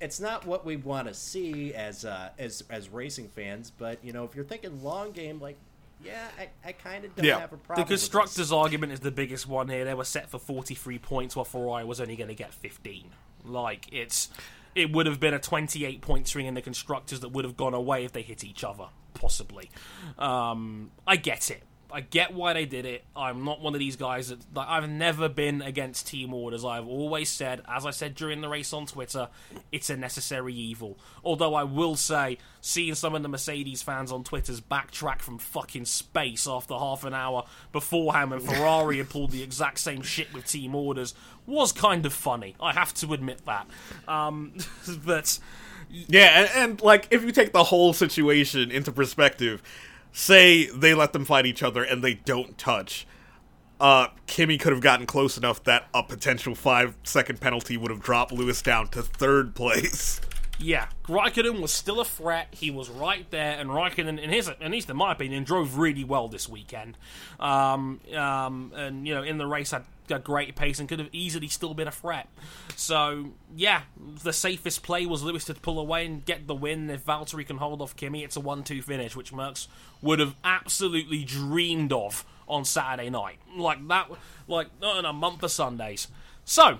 it's not what we want to see as uh, as as racing fans, but you know, if you're thinking long game, like, yeah, I, I kind of don't Yeah. have a the problem. with this. constructors' argument is the biggest one here. They were set for 43 points, while Ferrari was only going to get 15. Like it's, it would have been a 28 point swing in the constructors that would have gone away if they hit each other, possibly. Um, I get it. I get why they did it. I'm not one of these guys that like, I've never been against team orders. I've always said, as I said during the race on Twitter, it's a necessary evil. Although I will say, seeing some of the Mercedes fans on Twitter's backtrack from fucking space after half an hour beforehand when Ferrari had pulled the exact same shit with team orders was kind of funny. I have to admit that. Um, but Yeah, and, and like if you take the whole situation into perspective, say they let them fight each other and they don't touch. Uh, Kimi could have gotten close enough that a potential five second penalty would have dropped Lewis down to third place. Yeah, Raikkonen was still a threat. He was right there, and Raikkonen, in his, at least in my opinion, drove really well this weekend. Um, um, and you know, in the race had a great pace and could have easily still been a threat. So yeah, the safest play was Lewis to pull away and get the win. If Valtteri can hold off Kimi, it's a one-two finish, which Mercs would have absolutely dreamed of on Saturday night. Like that, like not in a month of Sundays. So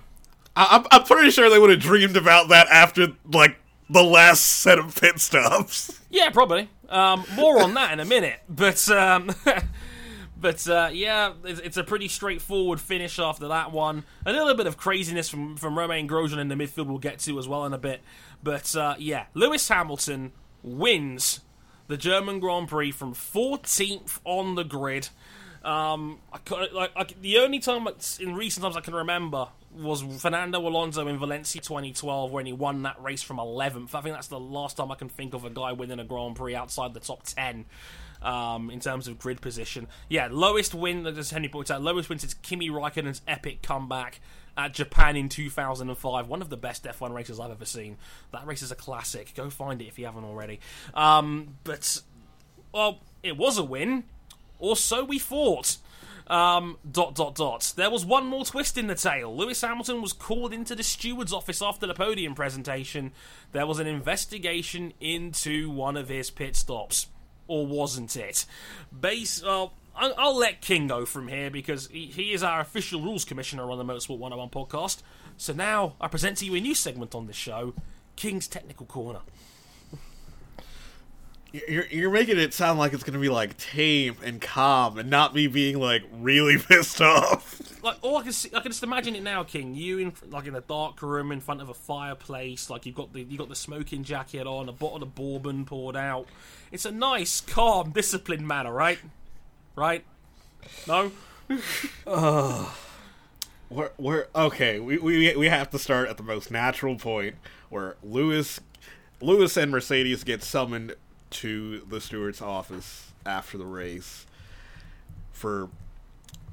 I- I'm, I'm pretty sure they would have dreamed about that after like the last set of pit stops. Yeah, probably. Um, more on that in a minute. But um, but uh, yeah, it's, it's a pretty straightforward finish after that one. A little bit of craziness from from Romain Grosjean in the midfield we'll get to as well in a bit. But uh, yeah, Lewis Hamilton wins the German Grand Prix from 14th on the grid. Um, I like I, the only time in recent times I can remember was Fernando Alonso in Valencia 2012 when he won that race from 11th. I think that's the last time I can think of a guy winning a Grand Prix outside the top 10 um, in terms of grid position. Yeah, lowest win, as Henry points out, lowest win since Kimi Raikkonen's epic comeback at Japan in 2005. One of the best F1 races I've ever seen. That race is a classic. Go find it if you haven't already. Um, but, well, it was a win, or so we thought. Um, dot dot dot. There was one more twist in the tale. Lewis Hamilton was called into the steward's office after the podium presentation. There was an investigation into one of his pit stops, or wasn't it? Base. I'll, I'll let King go from here because he, he is our official rules commissioner on the Motorsport 101 podcast. So now I present to you a new segment on this show, King's Technical Corner. You're, you're making it sound like it's gonna be like tame and calm, and not me being like really pissed off. like all I can see, I can just imagine it now, King. You in like in a dark room in front of a fireplace, like you've got the you got the smoking jacket on, a bottle of bourbon poured out. It's a nice, calm, disciplined manner, right? Right? No. We're, we're okay. We, we we have to start at the most natural point where Lewis Lewis and Mercedes get summoned to the steward's office after the race for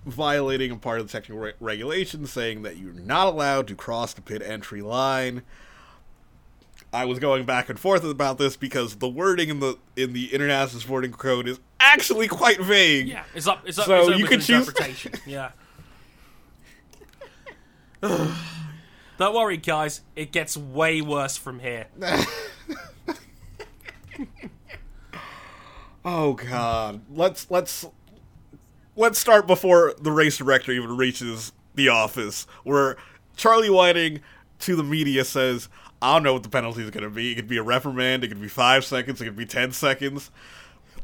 violating a part of the technical re- regulations, saying that you're not allowed to cross the pit entry line. I was going back and forth about this because the wording in the in the International Sporting Code is actually quite vague. Yeah, it's up. It's up. So it's you to can choose- yeah. Don't worry, guys. It gets way worse from here. Oh god. Let's let's let's start before the race director even reaches the office where Charlie Whiting to the media says, I don't know what the penalty is going to be. It could be a reprimand, it could be 5 seconds, it could be 10 seconds.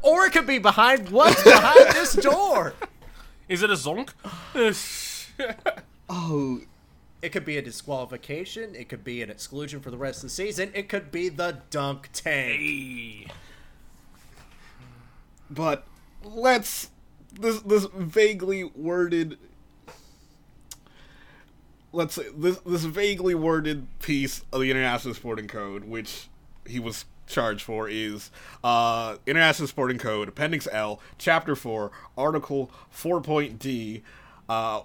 Or it could be behind what's behind this door. Is it a zonk? Oh, It could be a disqualification. It could be an exclusion for the rest of the season. It could be the dunk tank. Hey. But let's this this vaguely worded let's say this this vaguely worded piece of the International Sporting Code, which he was charged for, is uh, International Sporting Code, Appendix L, Chapter Four, Article Four Point D. Uh,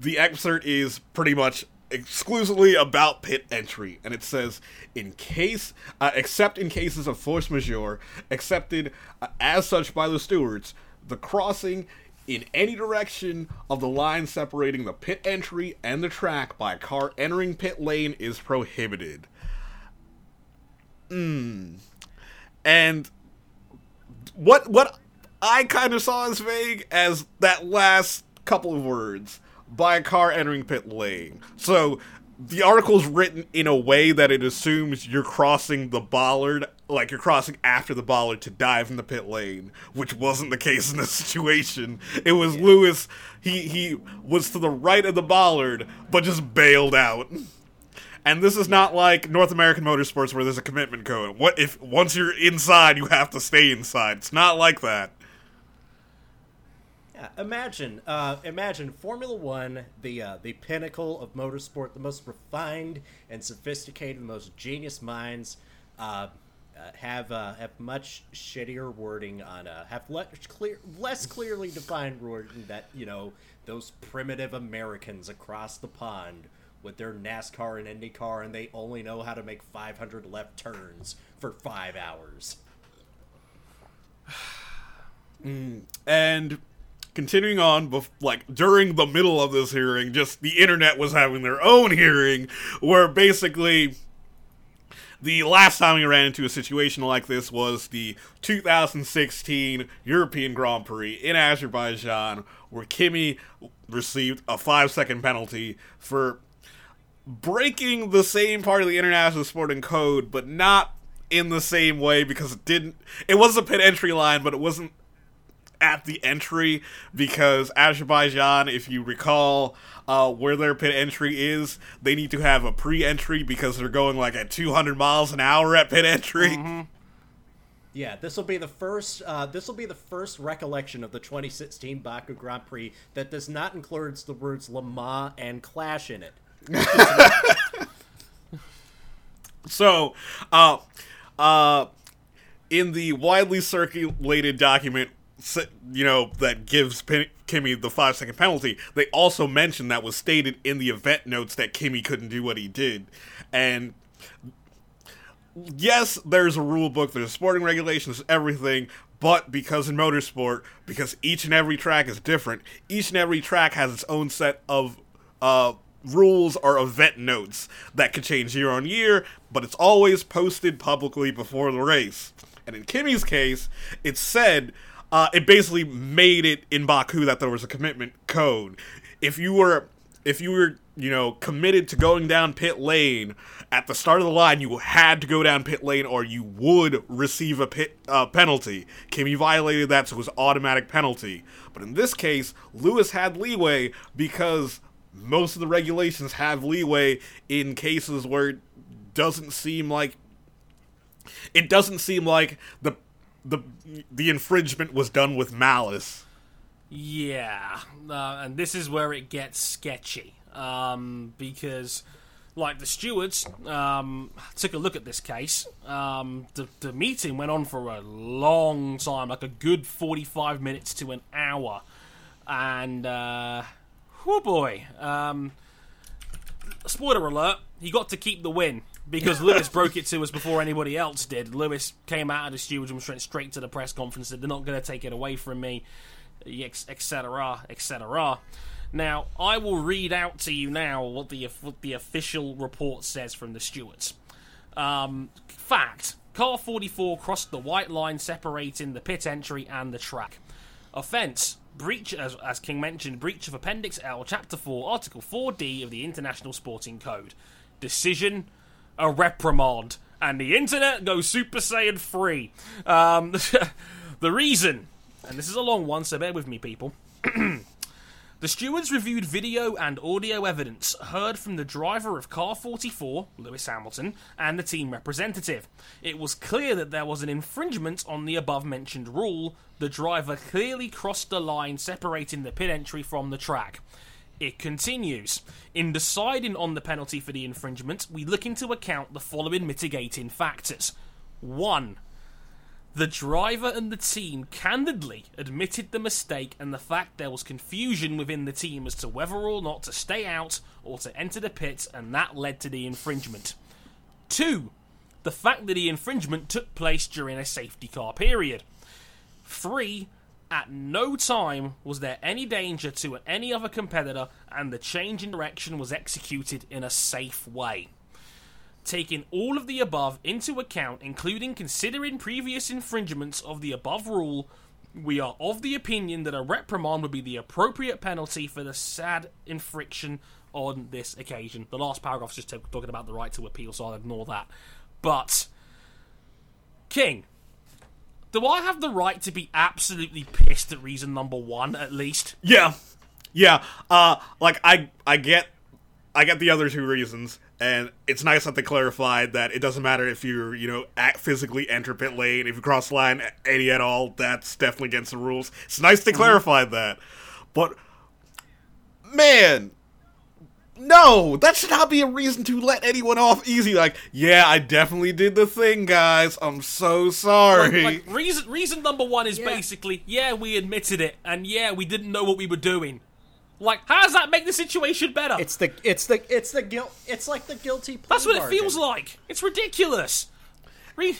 the excerpt is pretty much exclusively about pit entry, and it says, in case, uh, except in cases of force majeure, accepted uh, as such by the stewards, the crossing in any direction of the line separating the pit entry and the track by car entering pit lane is prohibited. Mm. And what what I kind of saw as vague as that last couple of words by a car entering pit lane. So the article's written in a way that it assumes you're crossing the bollard, like you're crossing after the bollard to dive in the pit lane, which wasn't the case in this situation. It was Lewis. He he was to the right of the bollard, but just bailed out. And this is not like North American motorsports where there's a commitment code. What if once you're inside, you have to stay inside? It's not like that. Imagine, uh, imagine Formula One, the uh, the pinnacle of motorsport, the most refined and sophisticated, the most genius minds, uh, uh, have uh, have much shittier wording on, uh, have less clear, less clearly defined wording that you know those primitive Americans across the pond with their NASCAR and IndyCar, and they only know how to make 500 left turns for five hours. And continuing on, bef- like during the middle of this hearing, just the internet was having their own hearing where basically the last time we ran into a situation like this was the 2016 European Grand Prix in Azerbaijan, where Kimi received a five second penalty for breaking the same part of the international sporting code, but not in the same way because it didn't. It was a pit entry line, but it wasn't at the entry because Azerbaijan, if you recall, uh, where their pit entry is, they need to have a pre-entry because they're going like at 200 miles an hour at pit entry. Yeah, this will be the first. Uh, this will be the first recollection of the 2016 Baku Grand Prix that does not include the words Le Mans and Clash in it. So, uh, uh, in the widely circulated document, you know, that gives Kimi the five second penalty, they also mentioned that was stated in the event notes that Kimi couldn't do what he did. And yes, there's a rule book, there's sporting regulations, everything, but because in motorsport, because each and every track is different, each and every track has its own set of uh, rules or event notes that could change year on year, but it's always posted publicly before the race. And in Kimi's case, it said uh, it basically made it in Baku that there was a commitment code. If you were if you were you know committed to going down pit lane at the start of the line, you had to go down pit lane or you would receive a pit uh, penalty. Kimi violated that, so it was automatic penalty. But in this case, Lewis had leeway because most of the regulations have leeway in cases where it doesn't seem like it doesn't seem like the the the infringement was done with malice. Yeah, uh, and this is where it gets sketchy um, because, like the stewards um, took a look at this case. Um, the the meeting went on for a long time, like a good forty-five minutes to an hour, and uh, oh boy, um, spoiler alert: he got to keep the win. Because Lewis broke it to us before anybody else did. Lewis came out of the stewards room straight straight to the press conference. Said they're not going to take it away from me etc., etc. Now, I will read out to you now what the what the official report says from the stewards. Um, fact: Car 44 crossed the white line separating the pit entry and the track. Offence: breach, as, as King mentioned, breach of Appendix L, Chapter 4, Article 4D of the International Sporting Code. Decision: a reprimand, and the internet goes Super Saiyan 3. Um, the reason and this is a long one, so bear with me, people. the stewards reviewed video and audio evidence heard from the driver of car 44, Lewis Hamilton, and the team representative. It was clear that there was an infringement on the above mentioned rule. The driver clearly crossed the line separating the pit entry from the track. It continues. In deciding on the penalty for the infringement, we look into account the following mitigating factors. 1 the driver and the team candidly admitted the mistake and the fact there was confusion within the team as to whether or not to stay out or to enter the pit, and that led to the infringement. Two, the fact that the infringement took place during a safety car period. Three, at no time was there any danger to any other competitor, and the change in direction was executed in a safe way taking all of the above into account, including considering previous infringements of the above rule, We are of the opinion that a reprimand would be the appropriate penalty for the sad infraction on this occasion. The last paragraph is just talking about the right to appeal, so I'll ignore that. But, King, do I have the right to be absolutely pissed at reason number one, at least? Yeah, yeah. Uh, like I, I get, I get the other two reasons, and it's nice that they clarified that it doesn't matter if you're, you know, act physically enter pit lane. If you cross the line any at all, that's definitely against the rules. It's nice they clarified that, but man. No, that should not be a reason to let anyone off easy. Like, yeah, I definitely did the thing, guys. I'm so sorry. Like, reason reason number one is Yeah. basically, yeah, we admitted it, and yeah, we didn't know what we were doing. Like, how does that make the situation better? It's the it's the it's the guilt. It's like the guilty. Plea That's what it feels like. It's ridiculous. Re- and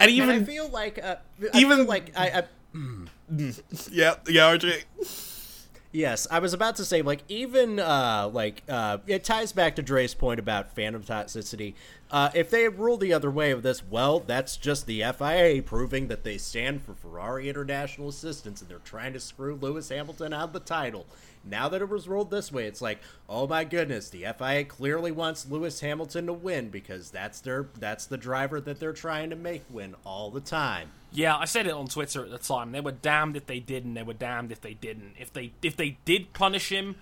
And even I feel like uh, I even- feel like I, I yeah, yeah, RJ. Yes, I was about to say, like, even, uh, like, uh, it ties back to Dre's point about phantom toxicity. Uh, if they rule the other way of this, well, that's just the FIA proving that they stand for Ferrari International Assistance and they're trying to screw Lewis Hamilton out of the title. Now that it was ruled this way, it's like, oh my goodness, the FIA clearly wants Lewis Hamilton to win because that's their that's the driver that they're trying to make win all the time. yeah, I said it on Twitter at the time. They were damned if they did, and they were damned if they didn't. If they if they did punish him,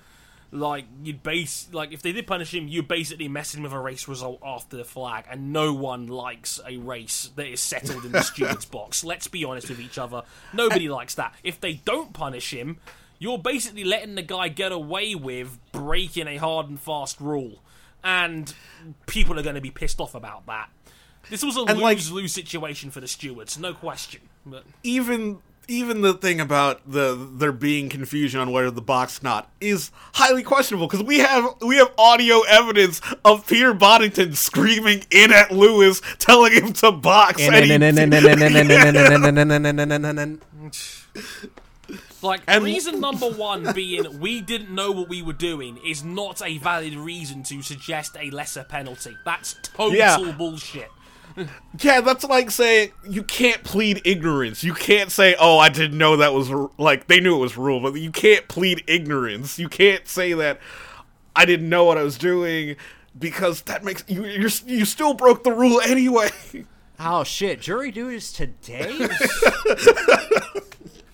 like you'd base like if they did punish him, you're basically messing with a race result after the flag, and no one likes a race that is settled in the steward's box. Let's be honest with each other. Nobody likes that. If they don't punish him, you're basically letting the guy get away with breaking a hard and fast rule, and people are going to be pissed off about that. This was a And, like- lose lose situation for the stewards, no question. But even even the thing about the there being confusion on whether the box not is highly questionable because we have we have audio evidence of Peter Bonnington screaming in at Lewis, telling him to box. And he- like And- reason number one being we didn't know what we were doing is not a valid reason to suggest a lesser penalty. That's total Yeah. bullshit. yeah, that's like saying you can't plead ignorance. You can't say, "Oh, I didn't know that was r-" like they knew it was rule," but you can't plead ignorance. You can't say that I didn't know what I was doing because that makes you you're, you still broke the rule anyway. Oh shit, jury duty is today?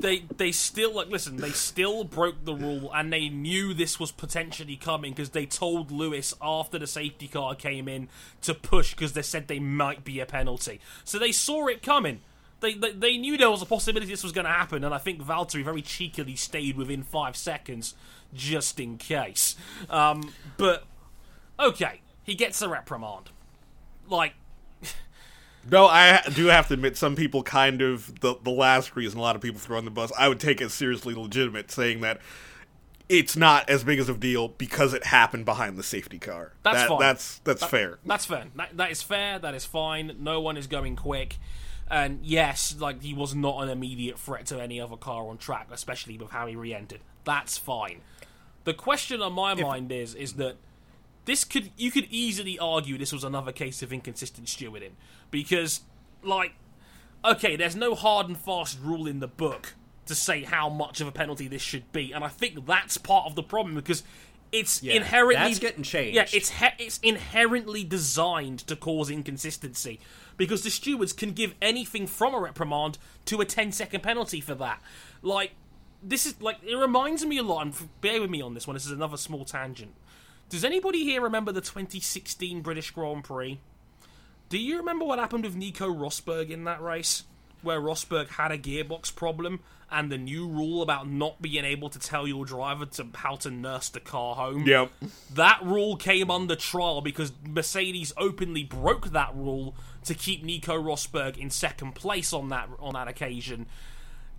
They they still like listen. They still broke the rule, and they knew this was potentially coming because they told Lewis after the safety car came in to push because they said they might be a penalty. So they saw it coming. They, they, they knew there was a possibility this was going to happen, and I think Valtteri very cheekily stayed within five seconds just in case. Um, but okay, he gets a reprimand. Like No, I do have to admit, some people kind of the the last reason a lot of people throw on the bus. I would take it seriously legitimate, saying that it's not as big as a deal because it happened behind the safety car. That's That- fine. That's that's fair. That's fair. That, that is fair. That is fine. No one is going quick. And yes, like he was not an immediate threat to any other car on track, especially with how he re-entered. That's fine. The question on my mind is is that this could you could easily argue this was another case of inconsistent stewarding because like okay, there's no hard and fast rule in the book to say how much of a penalty this should be, and I think that's part of the problem because it's Yeah, inherently that's getting changed. Yeah, it's he- it's inherently designed to cause inconsistency because the stewards can give anything from a reprimand to a 10 second penalty for that. Like this is like it reminds me a lot. And bear with me on this one. This is another small tangent. Does anybody here remember the 2016 British Grand Prix? Do you remember what happened with Nico Rosberg in that race? Where Rosberg had a gearbox problem and the new rule about not being able to tell your driver to how to nurse the car home. Yep. That rule came under trial because Mercedes openly broke that rule to keep Nico Rosberg in second place on that on that occasion.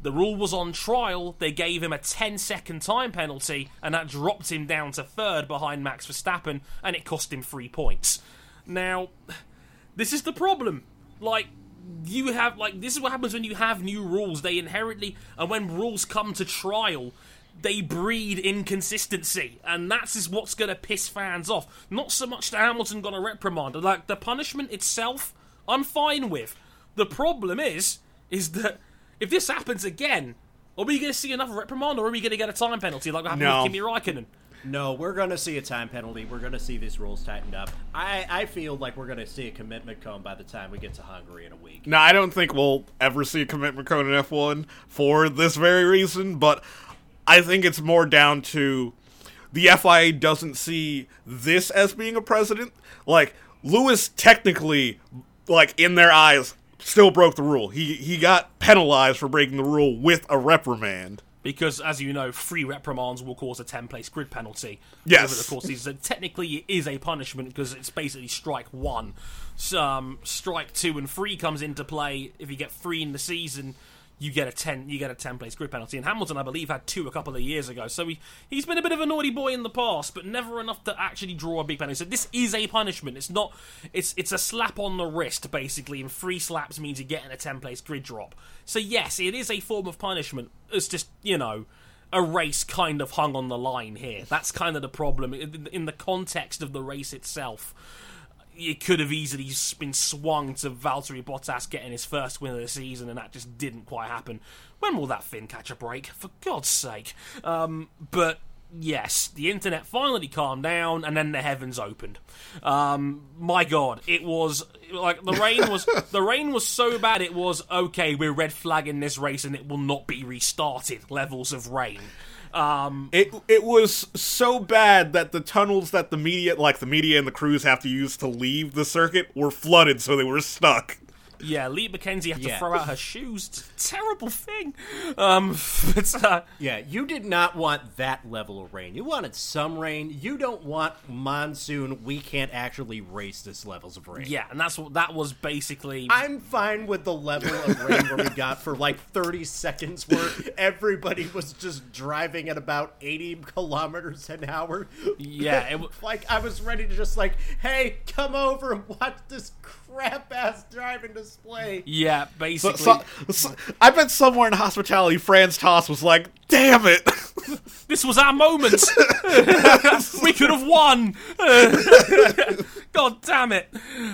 The rule was on trial. They gave him a 10 second time penalty, and that dropped him down to third behind Max Verstappen, and it cost him three points. Now, this is the problem. Like, you have, like, this is what happens when you have new rules. They inherently, and when rules come to trial, they breed inconsistency, and that's is what's going to piss fans off. Not so much that Hamilton got a reprimand. Like, the punishment itself, I'm fine with. The problem is, is that if this happens again, are we going to see another reprimand, or are we going to get a time penalty like what happened No. with Kimi Raikkonen? No, we're going to see a time penalty. We're going to see these rules tightened up. I, I feel like we're going to see a commitment cone by the time we get to Hungary in a week. Now, I don't think we'll ever see a commitment code in F1 for this very reason, but I think it's more down to the FIA doesn't see this as being a precedent. Like, Lewis technically, like, in their eyes, still broke the rule. He, he got penalized for breaking the rule with a reprimand. Because, as you know, three reprimands will cause a 10 place grid penalty Yes. over the course of the season. So technically, it is a punishment because it's basically strike one. So, um, strike two and three comes into play. If you get three in the season, you get a 10 you get a 10 place grid penalty. And Hamilton, I believe, had two a couple of years ago. So he, he's been a bit of a naughty boy in the past, but never enough to actually draw a big penalty. So this is a punishment. It's not. It's it's a slap on the wrist basically, and three slaps means you're getting a 10 place grid drop. So yes, it is a form of punishment. It's just you know a race kind of hung on the line here. That's kind of the problem in the context of the race itself. It could have easily been swung to Valtteri Bottas getting his first win of the season, and that just didn't quite happen. When will that Finn catch a break? For God's sake! Um, but yes, the internet finally calmed down, and then the heavens opened. Um, my God, it was like the rain was the rain was so bad. It was okay. We're red flagging this race, and it will not be restarted. Levels of rain. Um, It it was so bad that the tunnels that the media, like the media and the crews, have to use to leave the circuit were flooded, so they were stuck. Yeah, Lee McKenzie had to throw out her shoes. It's a terrible thing. Um, but, uh, Yeah, you did not want that level of rain. You wanted some rain. You don't want monsoon. We can't actually race this levels of rain. yeah, and that's what that was basically. I'm fine with the level of rain where we got for like 30 seconds where everybody was just driving at about 80 kilometers an hour. Yeah, it w- like I was ready to just like, hey, come over and watch this crap ass driving display. yeah, So, basically. so- so- I bet somewhere in hospitality, Franz Tost was like, "Damn it!" This was our moment. we could have won. God damn it!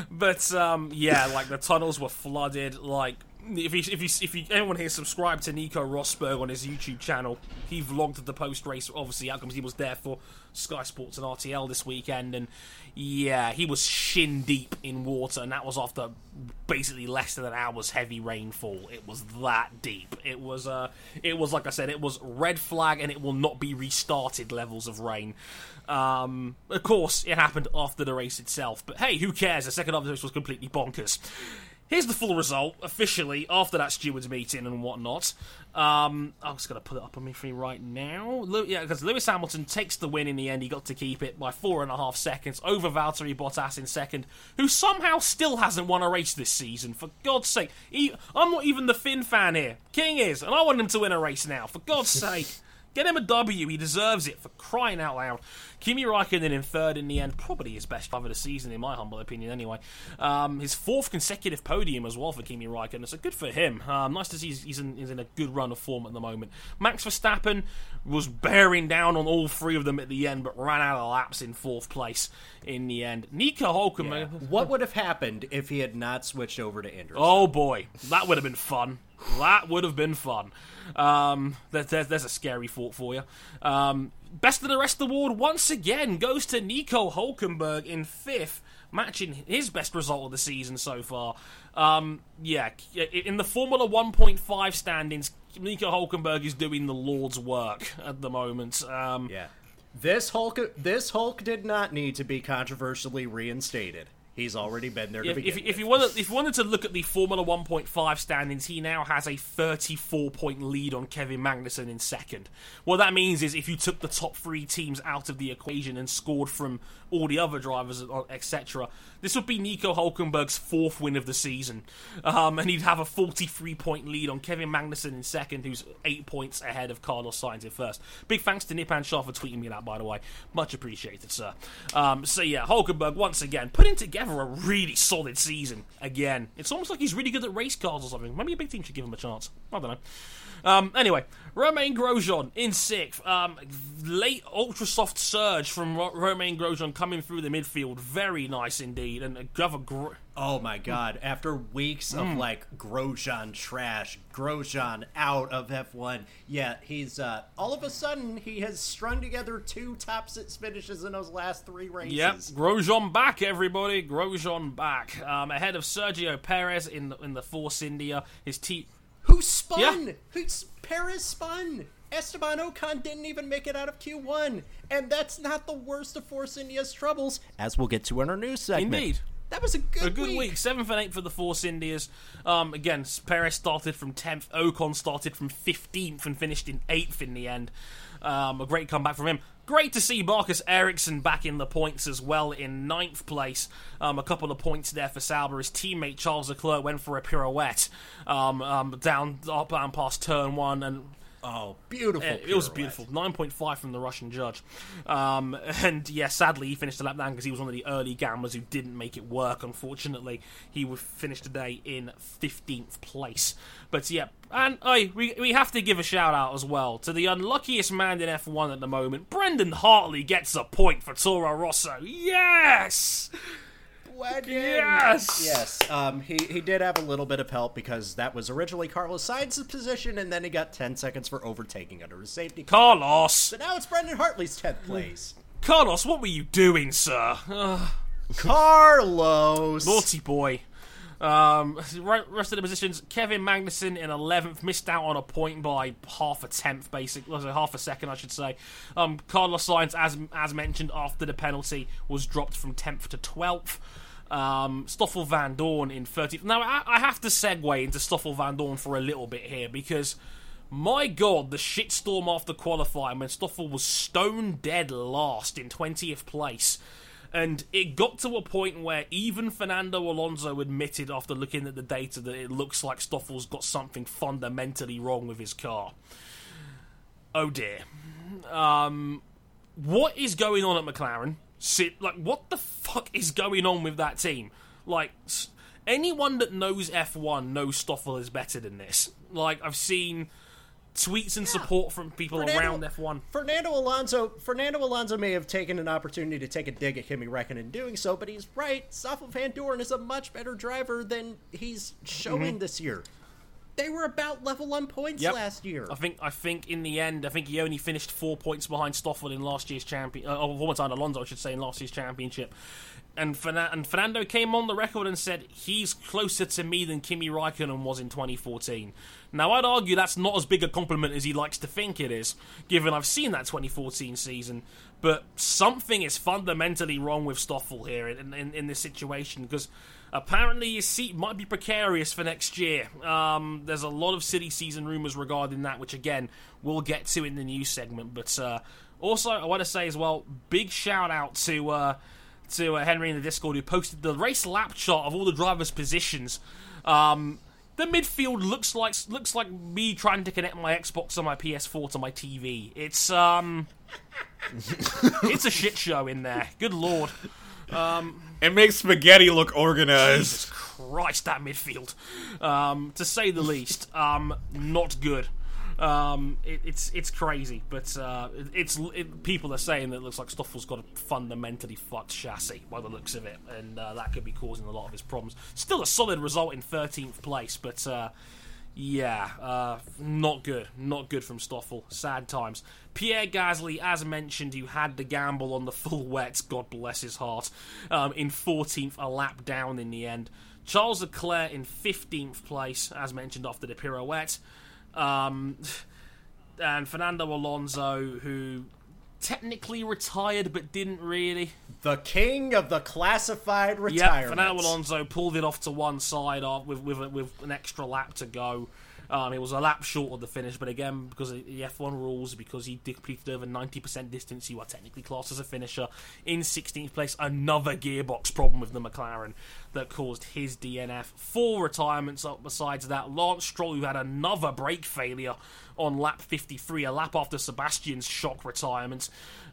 But um, yeah, like the tunnels were flooded. Like if you if you if you anyone here subscribe to Nico Rosberg on his YouTube channel, he vlogged the post race obviously outcomes. He was there for Sky Sports and RTL this weekend, and yeah, he was shin deep in water, and that was after basically less than an hour's heavy rainfall. It was that deep. It was uh, it was like I said, it was red flag, and it will not be restarted levels of rain. Um, of course, it happened after the race itself, but hey, who cares? The second half of the race was completely bonkers. Here's the full result officially after that stewards meeting and whatnot. Um, I'm just gonna put it up on me for you right now. Lew- yeah, because Lewis Hamilton takes the win in the end. He got to keep it by four and a half seconds over Valtteri Bottas in second, who somehow still hasn't won a race this season. For God's sake, he, I'm not even the Finn fan here. King is, and I want him to win a race now. For God's sake. Get him a W. He deserves it for crying out loud. Kimi Raikkonen in third in the end, probably his best driver of the season, in my humble opinion. Anyway, um, his fourth consecutive podium as well for Kimi Raikkonen. So good for him. Um, nice to see he's, he's, in, he's in a good run of form at the moment. Max Verstappen was bearing down on all three of them at the end, but ran out of laps in fourth place in the end. Nico Hulkenberg. What would have happened if he had not switched over to Andrews? Oh boy, that would have been fun. That would have been fun. Um, there, there- there's a scary thought for you. Um, Best of the Rest award once again goes to Nico Hulkenberg in fifth, matching his best result of the season so far. Um, yeah, in the Formula 1.5 standings, Nico Hulkenberg is doing the Lord's work at the moment. Um, Yeah. This Hulk this Hulk did not need to be controversially reinstated. He's already been there to If, if, if you wanted, if you wanted to look at the Formula 1.5 standings, he now has a 34 point lead on Kevin Magnussen in second. What that means is if you took the top three teams out of the equation and scored from all the other drivers, etc., this would be Nico Hulkenberg's fourth win of the season, um, and he'd have a 43 point lead on Kevin Magnussen in second, who's eight points ahead of Carlos Sainz in first. Big thanks to Nipan Shah for tweeting me that, by the way. Much appreciated, sir. Um, so yeah, Hulkenberg once again putting together a really solid season. Again, it's almost like he's really good at race cars or something. Maybe a big team should give him a chance. I don't know. Um, anyway, Romain Grosjean in sixth. Um, late ultra soft surge from Ro- Romain Grosjean coming through the midfield. Very nice indeed. And another, gr- Oh my god, after weeks of like Grosjean trash, Grosjean out of F1, yeah, he's uh all of a sudden he has strung together two top six finishes in those last three races. Yep, Grosjean back, everybody. Grosjean back. Um, ahead of Sergio Perez in the, in the Force India. His team. Who spun? Yeah. Who's Perez spun? Esteban Ocon didn't even make it out of Q1, and that's not the worst of Force India's troubles, as we'll get to in our news segment. Indeed. That was a good, A good week. Seventh and eighth for the Force Indias. Um, again, Perez started from 10th. Ocon started from 15th and finished in 8th in the end. Um, a great comeback from him. Great to see Marcus Ericsson back in the points as well in ninth place. Um, a couple of points there for Sauber. His teammate Charles Leclerc went for a pirouette um, um, down up and past turn one and Oh, beautiful. Uh, it was beautiful. 9.5 from the Russian judge. Um, and yeah, sadly, he finished the lap down because he was one of the early gamblers who didn't make it work, unfortunately. He would finish today in 15th place. But yeah, and I we, we have to give a shout out as well to the unluckiest man in F1 at the moment. Brendan Hartley gets a point for Toro Rosso. Yes! Wagon. Yes! Yes. Um, he, he did have a little bit of help because that was originally Carlos Sainz's position, and then he got 10 seconds for overtaking under his safety car. Carlos! So now it's Brendan Hartley's 10th place. Carlos, what were you doing, sir? Ugh. Carlos! Naughty boy. Um, rest of the positions, Kevin Magnussen in 11th, missed out on a point by half a tenth, basically, well, so half a second, I should say. Um, Carlos Sainz, as as mentioned, after the penalty, was dropped from 10th to 12th. Um, Stoffel Vandoorne in 13th. Now, I, I have to segue into Stoffel Vandoorne for a little bit here because my god, the shitstorm after qualifying when Stoffel was stone dead last in 20th place. And it got to a point where even Fernando Alonso admitted after looking at the data that it looks like Stoffel's got something fundamentally wrong with his car. Oh dear. Um, what is going on at McLaren? Sit like what the fuck is going on with that team? Like anyone that knows F1 knows Stoffel is better than this. Like I've seen tweets and support from people Fernando- around F1. Fernando Alonso Fernando Alonso may have taken an opportunity to take a dig at Kimi Räikkönen in doing so, but he's right. Stoffel Vandoorne is a much better driver than he's showing mm-hmm. this year. They were about level on points Yep. last year. I think I think in the end, I think he only finished four points behind Stoffel in last year's champion. Uh, or one time Alonso, I should say, in last year's championship. And, and Fernando came on the record and said he's closer to me than Kimi Raikkonen was in 2014. Now I'd argue that's not as big a compliment as he likes to think it is, given I've seen that 2014 season. But something is fundamentally wrong with Stoffel here in, in, in this situation because apparently his seat might be precarious for next year. Um, there's a lot of city season rumours regarding that, which again we'll get to in the news segment. But uh, also, I want to say as well, big shout out to uh, to uh, Henry in the Discord who posted the race lap chart of all the drivers' positions. Um, the midfield looks like looks like me trying to connect my Xbox or my PS4 to my TV. It's um, it's a shit show in there. Good lord. It makes spaghetti look organized. Jesus Christ, that midfield, um, to say the least, um, not good. Um, it, it's it's crazy, but uh, it- it's it, people are saying that it looks like Stoffel's got a fundamentally fucked chassis by the looks of it, and uh, that could be causing a lot of his problems. Still a solid result in 13th place, but uh, yeah, uh, not good, not good from Stoffel. Sad times. Pierre Gasly, as mentioned, who had the gamble on the full wet, God bless his heart, um, in 14th, a lap down in the end. Charles Leclerc in 15th place, as mentioned, after the pirouette. Um, and Fernando Alonso, who technically retired but didn't really. the king of the classified retirement. Yeah. Fernando Alonso pulled it off to one side off with with, with an extra lap to go. Um, it was a lap short of the finish, but again, because of the F1 rules, because he completed over 90% distance, you are technically classed as a finisher. In 16th place, another gearbox problem with the McLaren that caused his DNF. Four retirements up besides that. Lance Stroll, who had another brake failure on lap 53, a lap after Sebastian's shock retirement.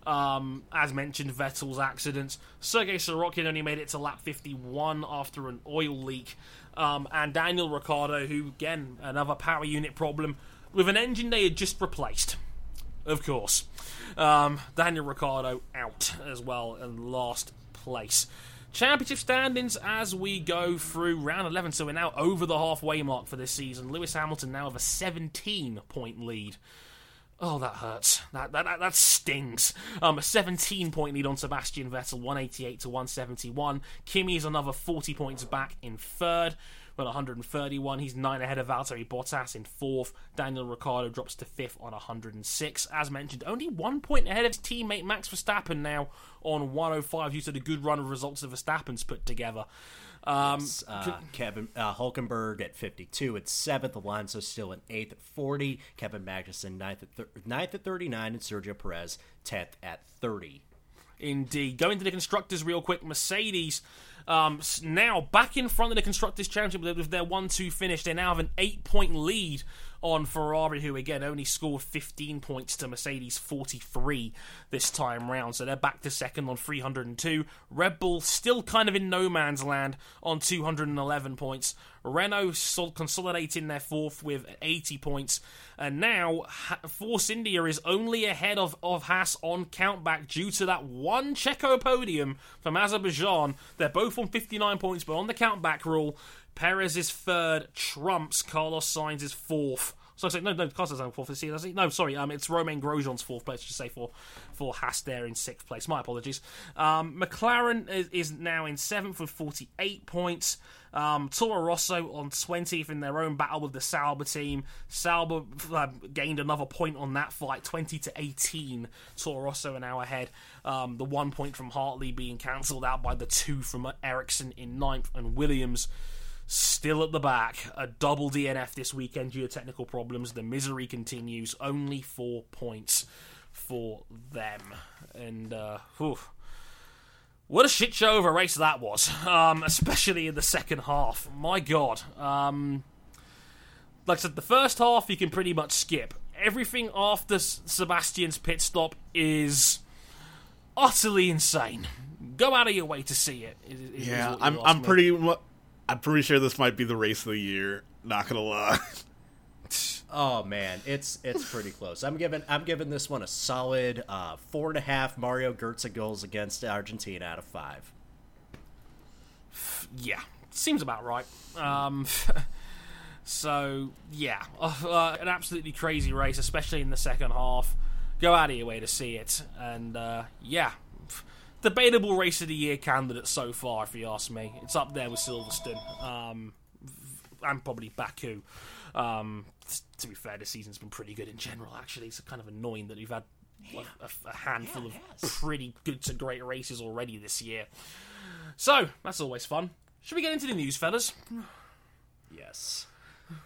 Um, as mentioned, Vettel's accident. Sergei Sirotkin only made it to lap 51 after an oil leak. Um, and Daniel Ricciardo, who, again, another power unit problem with an engine they had just replaced. Of course. Um, Daniel Ricciardo out as well in last place. Championship standings as we go through round 11. So we're now over the halfway mark for this season. Lewis Hamilton now have a 17 point lead. Oh, that hurts. That that that, that stings. Um, a 17 point lead on Sebastian Vettel, 188 to 171. Kimi is another 40 points back in third with 131. He's nine ahead of Valtteri Bottas in fourth. Daniel Ricciardo drops to fifth on 106. As mentioned, only one point ahead of his teammate Max Verstappen now on 105 due to the good run of results that Verstappen's put together. Um, uh, Kevin uh, Hulkenberg at 52 at seventh. Alonso still at eighth at 40. Kevin Magnussen ninth at thir- ninth at 39, and Sergio Perez tenth at 30. Indeed. Going to the constructors real quick. Mercedes um, now back in front of the constructors championship with their one-two finish. They now have an eight-point lead on Ferrari, who again only scored 15 points to Mercedes 43 this time round. So they're back to second on 302. Red Bull still kind of in no man's land on 211 points. Renault consolidating their fourth with 80 points. And now Force India is only ahead of, of Haas on countback due to that one Checo podium from Azerbaijan. They're both on 59 points, but on the countback rule, Perez is third, trumps Carlos Sainz is fourth. So I say no, no, Carlos Sainz fourth. Is he, he? No, sorry, um, it's Romain Grosjean's fourth place. Just say for for Haas there in sixth place. My apologies. Um, McLaren is, is now in seventh with forty eight points. Um, Toro Rosso on 20th in their own battle with the Sauber team. Sauber uh, gained another point on that fight, 20 to 18. Toro Rosso an hour ahead. Um, the one point from Hartley being cancelled out by the two from Ericsson in ninth, and Williams still at the back. A double DNF this weekend due to technical problems. The misery continues. Only four points for them. And, uh, whew, what a shit show of a race that was, um, especially in the second half. My god. Um, like I said, the first half you can pretty much skip. Everything after Sebastian's pit stop is utterly insane. Go out of your way to see it. Is, yeah, I'm I'm pretty I'm pretty sure this might be the race of the year. Not gonna lie. Oh man, it's it's pretty close. I'm giving I'm giving this one a solid uh, four and a half Mario Götze goals against Argentina out of five. Yeah, seems about right. Um, so yeah, uh, an absolutely crazy race, especially in the second half. Go out of your way to see it, and uh, yeah, debatable race of the year candidate so far, if you ask me. It's up there with Silverstone um, and probably Baku. Um, to be fair, this season's been pretty good in general. Actually, it's kind of annoying that we've had yeah. a, a, handful yeah, of pretty good to great races already this year. So that's always fun. Should we get into the news, fellas? Yes.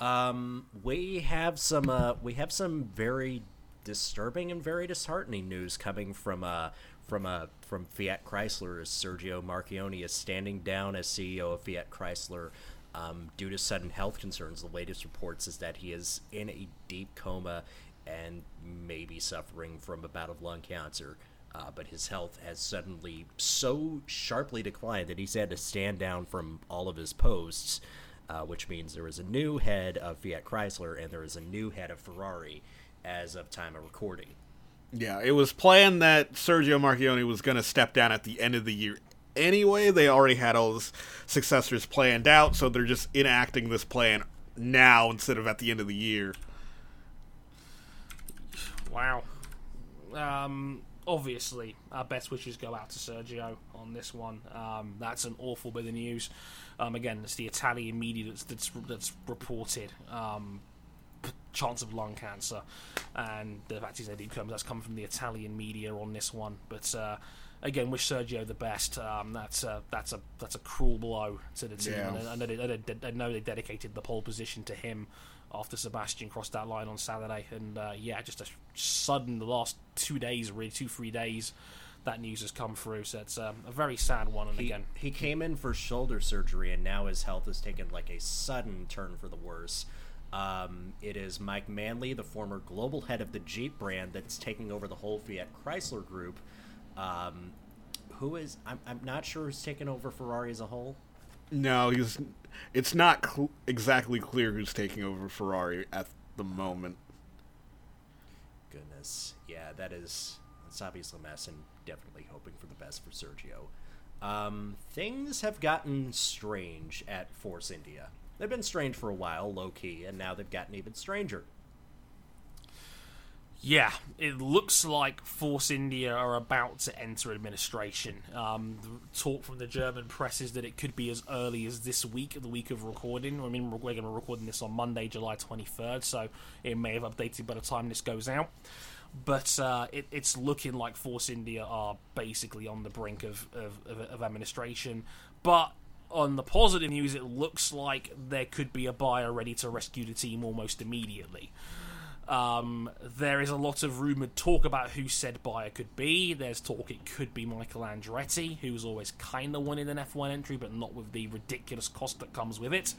Um, we have some. Uh, we have some very disturbing and very disheartening news coming from uh, from uh, from Fiat Chrysler as Sergio Marchionne is standing down as CEO of Fiat Chrysler um, due to sudden health concerns. The latest reports is that he is in a deep coma and may be suffering from a bout of lung cancer. Uh, but his health has suddenly so sharply declined that he's had to stand down from all of his posts, uh, which means there is a new head of Fiat Chrysler and there is a new head of Ferrari as of time of recording. Yeah, it was planned that Sergio Marchionne was going to step down at the end of the year anyway. They already had all his successors planned out, so they're just enacting this plan now instead of at the end of the year. Wow. Um, obviously, our best wishes go out to Sergio on this one. Um, that's an awful bit of news. Um, again, it's the Italian media that's that's, that's reported um, chance of lung cancer, and the fact is they did come. That's come from the Italian media on this one, but. Uh, again, wish Sergio the best. Um, that's a, that's a that's a cruel blow to the team. Yeah. I, know they, I know they dedicated the pole position to him after Sebastian crossed that line on Saturday, and uh, yeah, just a sudden the last two days, really two three days. That news has come through, so it's um, a very sad one. And he, again, he came in for shoulder surgery, and now his health has taken like a sudden turn for the worse. Um, it is Mike Manley, the former global head of the Jeep brand, that's taking over the whole Fiat Chrysler group. Um, who is? I'm, I'm not sure who's taken over Ferrari as a whole. No, he's. It's not cl- exactly clear who's taking over Ferrari at the moment. Goodness, yeah, that is. It's obviously a mess, and definitely hoping for the best for Sergio. Um, things have gotten strange at Force India. They've been strange for a while, low key, and now they've gotten even stranger. Yeah, it looks like Force India are about to enter administration. Um, talk from the German press is that it could be as early as this week, the week of recording. I mean, we're going to be recording this on Monday, July 23rd, so it may have updated by the time this goes out. But uh, it, it's looking like Force India are basically on the brink of, of, of, of administration. But on the positive news, it looks like there could be a buyer ready to rescue the team almost immediately. Um, there is a lot of rumoured talk about who said buyer could be. There's talk it could be Michael Andretti, who's always kind of wanted an F1 entry, but not with the ridiculous cost that comes with it.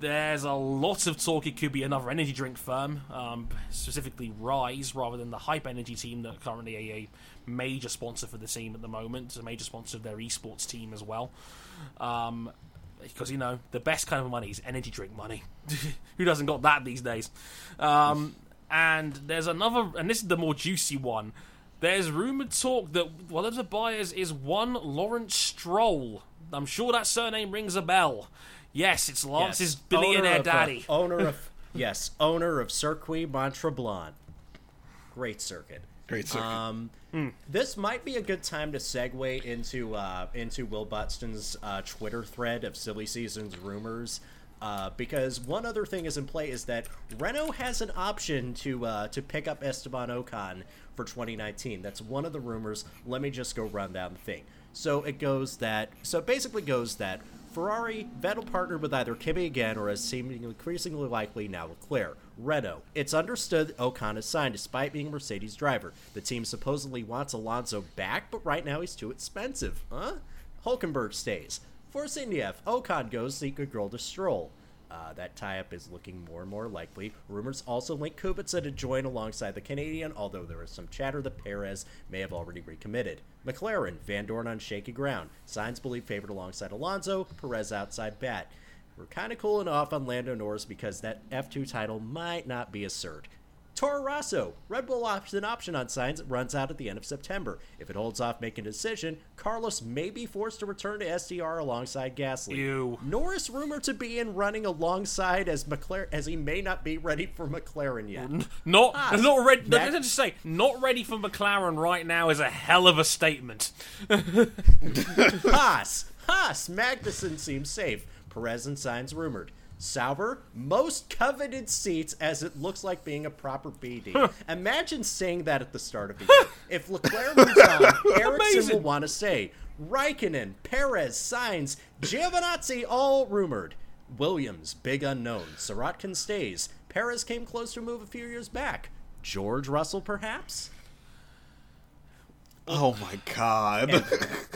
There's a lot of talk it could be another energy drink firm, um, specifically Rise, rather than the Hype Energy team that currently a, a major sponsor for the team at the moment. A major sponsor of their esports team as well. Um, because you know the best kind of money is energy drink money. Who doesn't got that these days? Um, and there's another, and this is the more juicy one. There's rumored talk that one of the buyers is one Lawrence Stroll. I'm sure that surname rings a bell. Yes, it's Lance's Yes, billionaire owner uh, daddy. owner of yes, owner of Circuit Mont-Tremblant. Great circuit. Great circuit. Um, This might be a good time to segue into uh, into Will Buxton's uh, Twitter thread of silly seasons rumors. Uh, because one other thing is in play is that Renault has an option to uh, to pick up Esteban Ocon for 2019. That's one of the rumors. Let me just go run down the thing. So it goes that so it basically goes that Ferrari, Vettel partnered with either Kimi again or as seeming increasingly likely now Leclerc. Renault. It's understood that Ocon is signed despite being a Mercedes driver. The team supposedly wants Alonso back, but right now he's too expensive. Huh? Hulkenberg stays. Force India F. Ocon goes, seek a girl to stroll. Uh, that tie-up is looking more and more likely. Rumors also link Kubica to join alongside the Canadian, although there is some chatter that Perez may have already recommitted. McLaren, Vandoorne on shaky ground. Sainz believe favored alongside Alonso, Perez outside bat. We're kind of cooling off on Lando Norris because that F2 title might not be a cert. Toro Rosso, Red Bull option option on Sainz it runs out at the end of September. If it holds off making a decision, Carlos may be forced to return to STR alongside Gasly. Ew. Norris rumored to be in running alongside as McLaren as he may not be ready for McLaren yet. Not, Ah, not ready. that- Let's just say, not ready for McLaren right now is a hell of a statement. Haas, Haas, Magnussen seems safe. Perez and Sainz rumored. Sauber, most coveted seats as it looks like being a proper BD. Imagine saying that at the start of the year. if Leclerc moves on, Ericsson will want to say Raikkonen, Perez, Sainz, Giovinazzi, all rumored. Williams, big unknown. Sirotkin stays. Perez came close to a move a few years back. George Russell, perhaps? oh my god.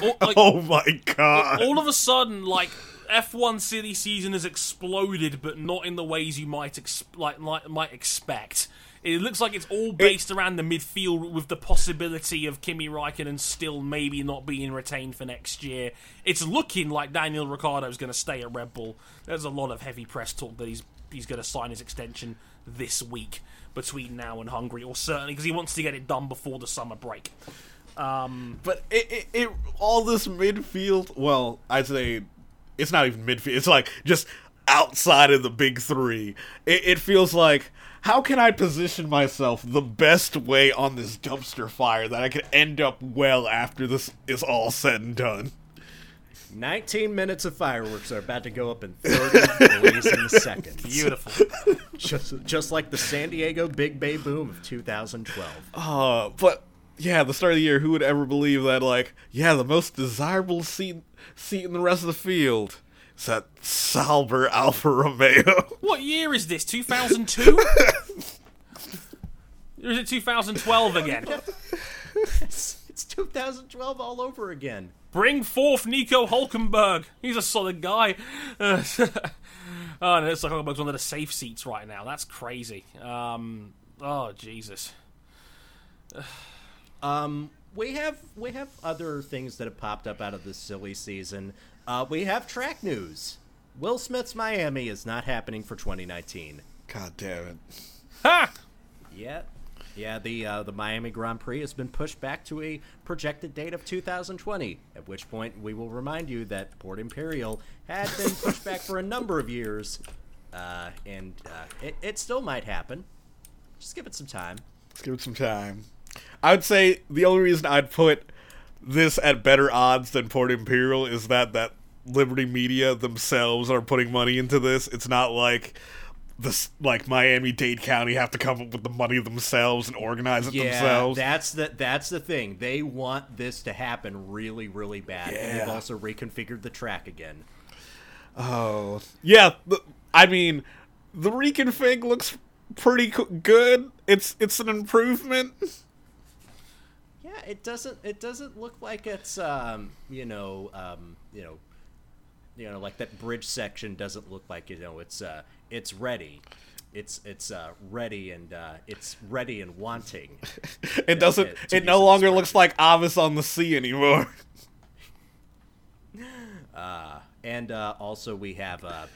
Or, like, oh my god. all of a sudden, like F1 silly season has exploded, but not in the ways you might like, like might expect. It looks like it's all based around the midfield, with the possibility of Kimi Raikkonen still maybe not being retained for next year. It's looking like Daniel Ricciardo's going to stay at Red Bull. There's a lot of heavy press talk that he's he's going to sign his extension this week between now and Hungary, or certainly because he wants to get it done before the summer break. Um, but it, it, it all this midfield. Well, I'd say it's not even midfield. It's like just outside of the big three. It, it feels like how can I position myself the best way on this dumpster fire that I could end up well after this is all said and done. 19 minutes of fireworks are about to go up in 30 blazing seconds. Beautiful. Just, just like the San Diego Big Bay boom of 2012. Uh, but yeah, the start of the year, who would ever believe that? Like, yeah, the most desirable seat seat in the rest of the field is that Sauber Alfa Romeo. What year is this? 2002? or is it 2012 again? It's, it's 2012 all over again. Bring forth Nico Hulkenberg. He's a solid guy. Uh, oh, no, it's like Hulkenberg's one of the safe seats right now. That's crazy. Um, oh, Jesus. Um, we have we have other things that have popped up out of this silly season. Uh, we have track news. Will Smith's Miami is not happening for 2019 God damn it. Ha! yet. Yeah, the uh, the Miami Grand Prix has been pushed back to a projected date of 2020. At which point, we will remind you that Port Imperial had been pushed back for a number of years, uh, and uh, it, it still might happen. Just give it some time. Let's give it some time. I would say the only reason I'd put this at better odds than Port Imperial is that that Liberty Media themselves are putting money into this. It's not like this like Miami Dade County have to come up with the money themselves and organize it Yeah, themselves. that's the that's the thing. They want this to happen really, really bad. And they've also reconfigured the track again. Oh, yeah. The, I mean, the reconfig looks pretty co- good. It's it's an improvement. It doesn't it doesn't look like it's um you know um you know you know like that bridge section doesn't look like you know it's uh it's ready. It's it's uh ready and uh it's ready and wanting. It doesn't. it- It no longer looks like Avis on the sea anymore. And uh also we have uh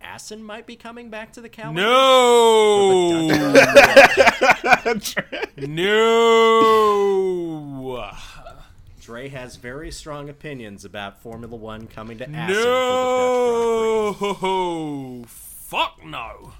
Assen might be coming back to the calendar. No, no, Dre has very strong opinions about Formula One coming to Assen for the Dutch no. Fuck no.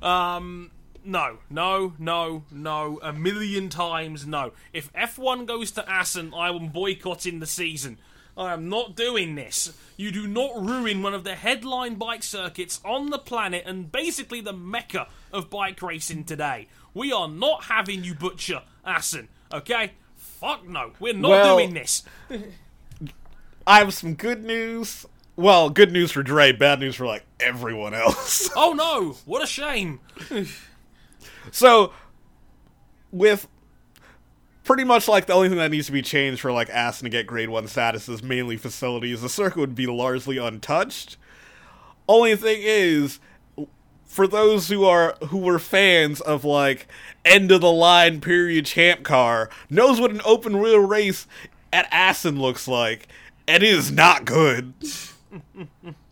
Um, no, no, no, no. A million times no. If F1 goes to Assen, I am boycotting the season. I am not doing this. You do not ruin one of the headline bike circuits on the planet and basically the mecca of bike racing today. We are not having you butcher Assen, okay? Fuck no. We're not Well- doing this. I have some good news. Well, good news for Dre, bad news for like everyone else. Oh no. What a shame. so, with pretty much like the only thing that needs to be changed for like Assen to get grade one status is mainly facilities. The circuit would be largely untouched. Only thing is, for those who are who were fans of like end of the line period champ car, knows what an open wheel race at Assen looks like, and it is not good.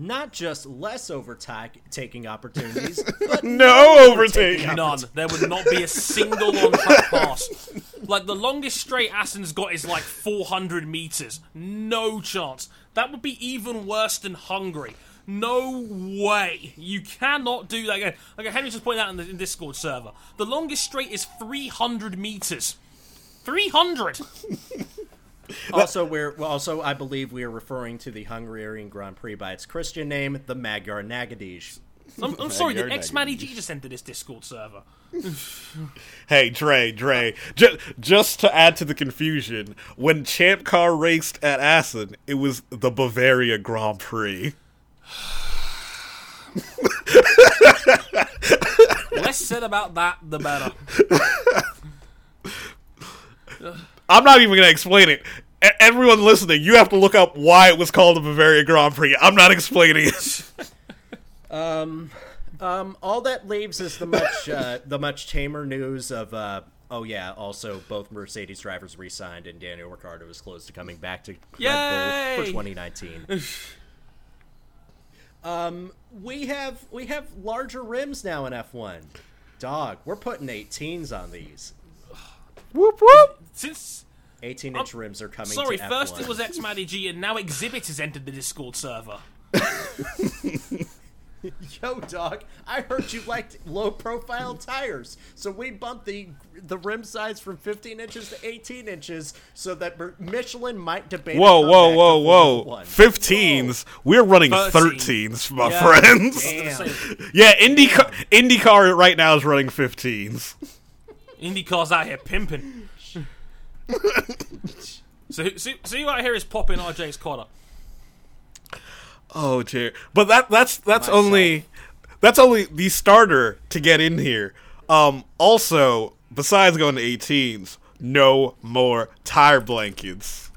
Not just less overtaking opportunities, but No overtaking. None. There would not be a single on track pass. Like the longest straight Assen's got is like 400 meters. No chance. That would be even worse than Hungary. No way. You cannot do that again. Like Henry just pointed out in the in Discord server. The longest straight is 300 meters. 300. also we're also I believe we are referring to the Hungarian Grand Prix by its Christian name, the Magyar Nagydíj. I'm, I'm sorry, the You're X Maddie negative. G just entered this Discord server? Hey, Dre, Dre, just, just to add to the confusion, when Champ Car raced at Assen, it was the Bavaria Grand Prix. Less said about that, the better. I'm not even going to explain it. E- everyone listening, you have to look up why it was called the Bavaria Grand Prix. I'm not explaining it. Um, um, all that leaves is the much uh, the much tamer news of uh, oh yeah, also both Mercedes drivers re-signed and Daniel Ricciardo is close to coming back to Red Bull for 2019. um, we have we have larger rims now in F1. Dog, we're putting 18s on these. Whoop, whoop. Since 18 inch rims are coming. Sorry, to first F1. it was X Maddie G, and now Xzibit has entered the Discord server. Yo, dog! I heard you liked low-profile tires, so we bumped the the rim size from 15 inches to 18 inches, so that Michelin might debate. a Whoa, whoa, whoa, to whoa. One. 15s. We're running 13s. 13s, my Yeah. friends. Damn. Yeah, IndyCar, IndyCar right now is running 15s. IndyCar's out here pimping. so, who- so, so you out here is popping RJ's collar. Oh dear. But that that's that's Myself. only that's only the starter to get in here. Um also, besides going to 18s, no more tire blankets.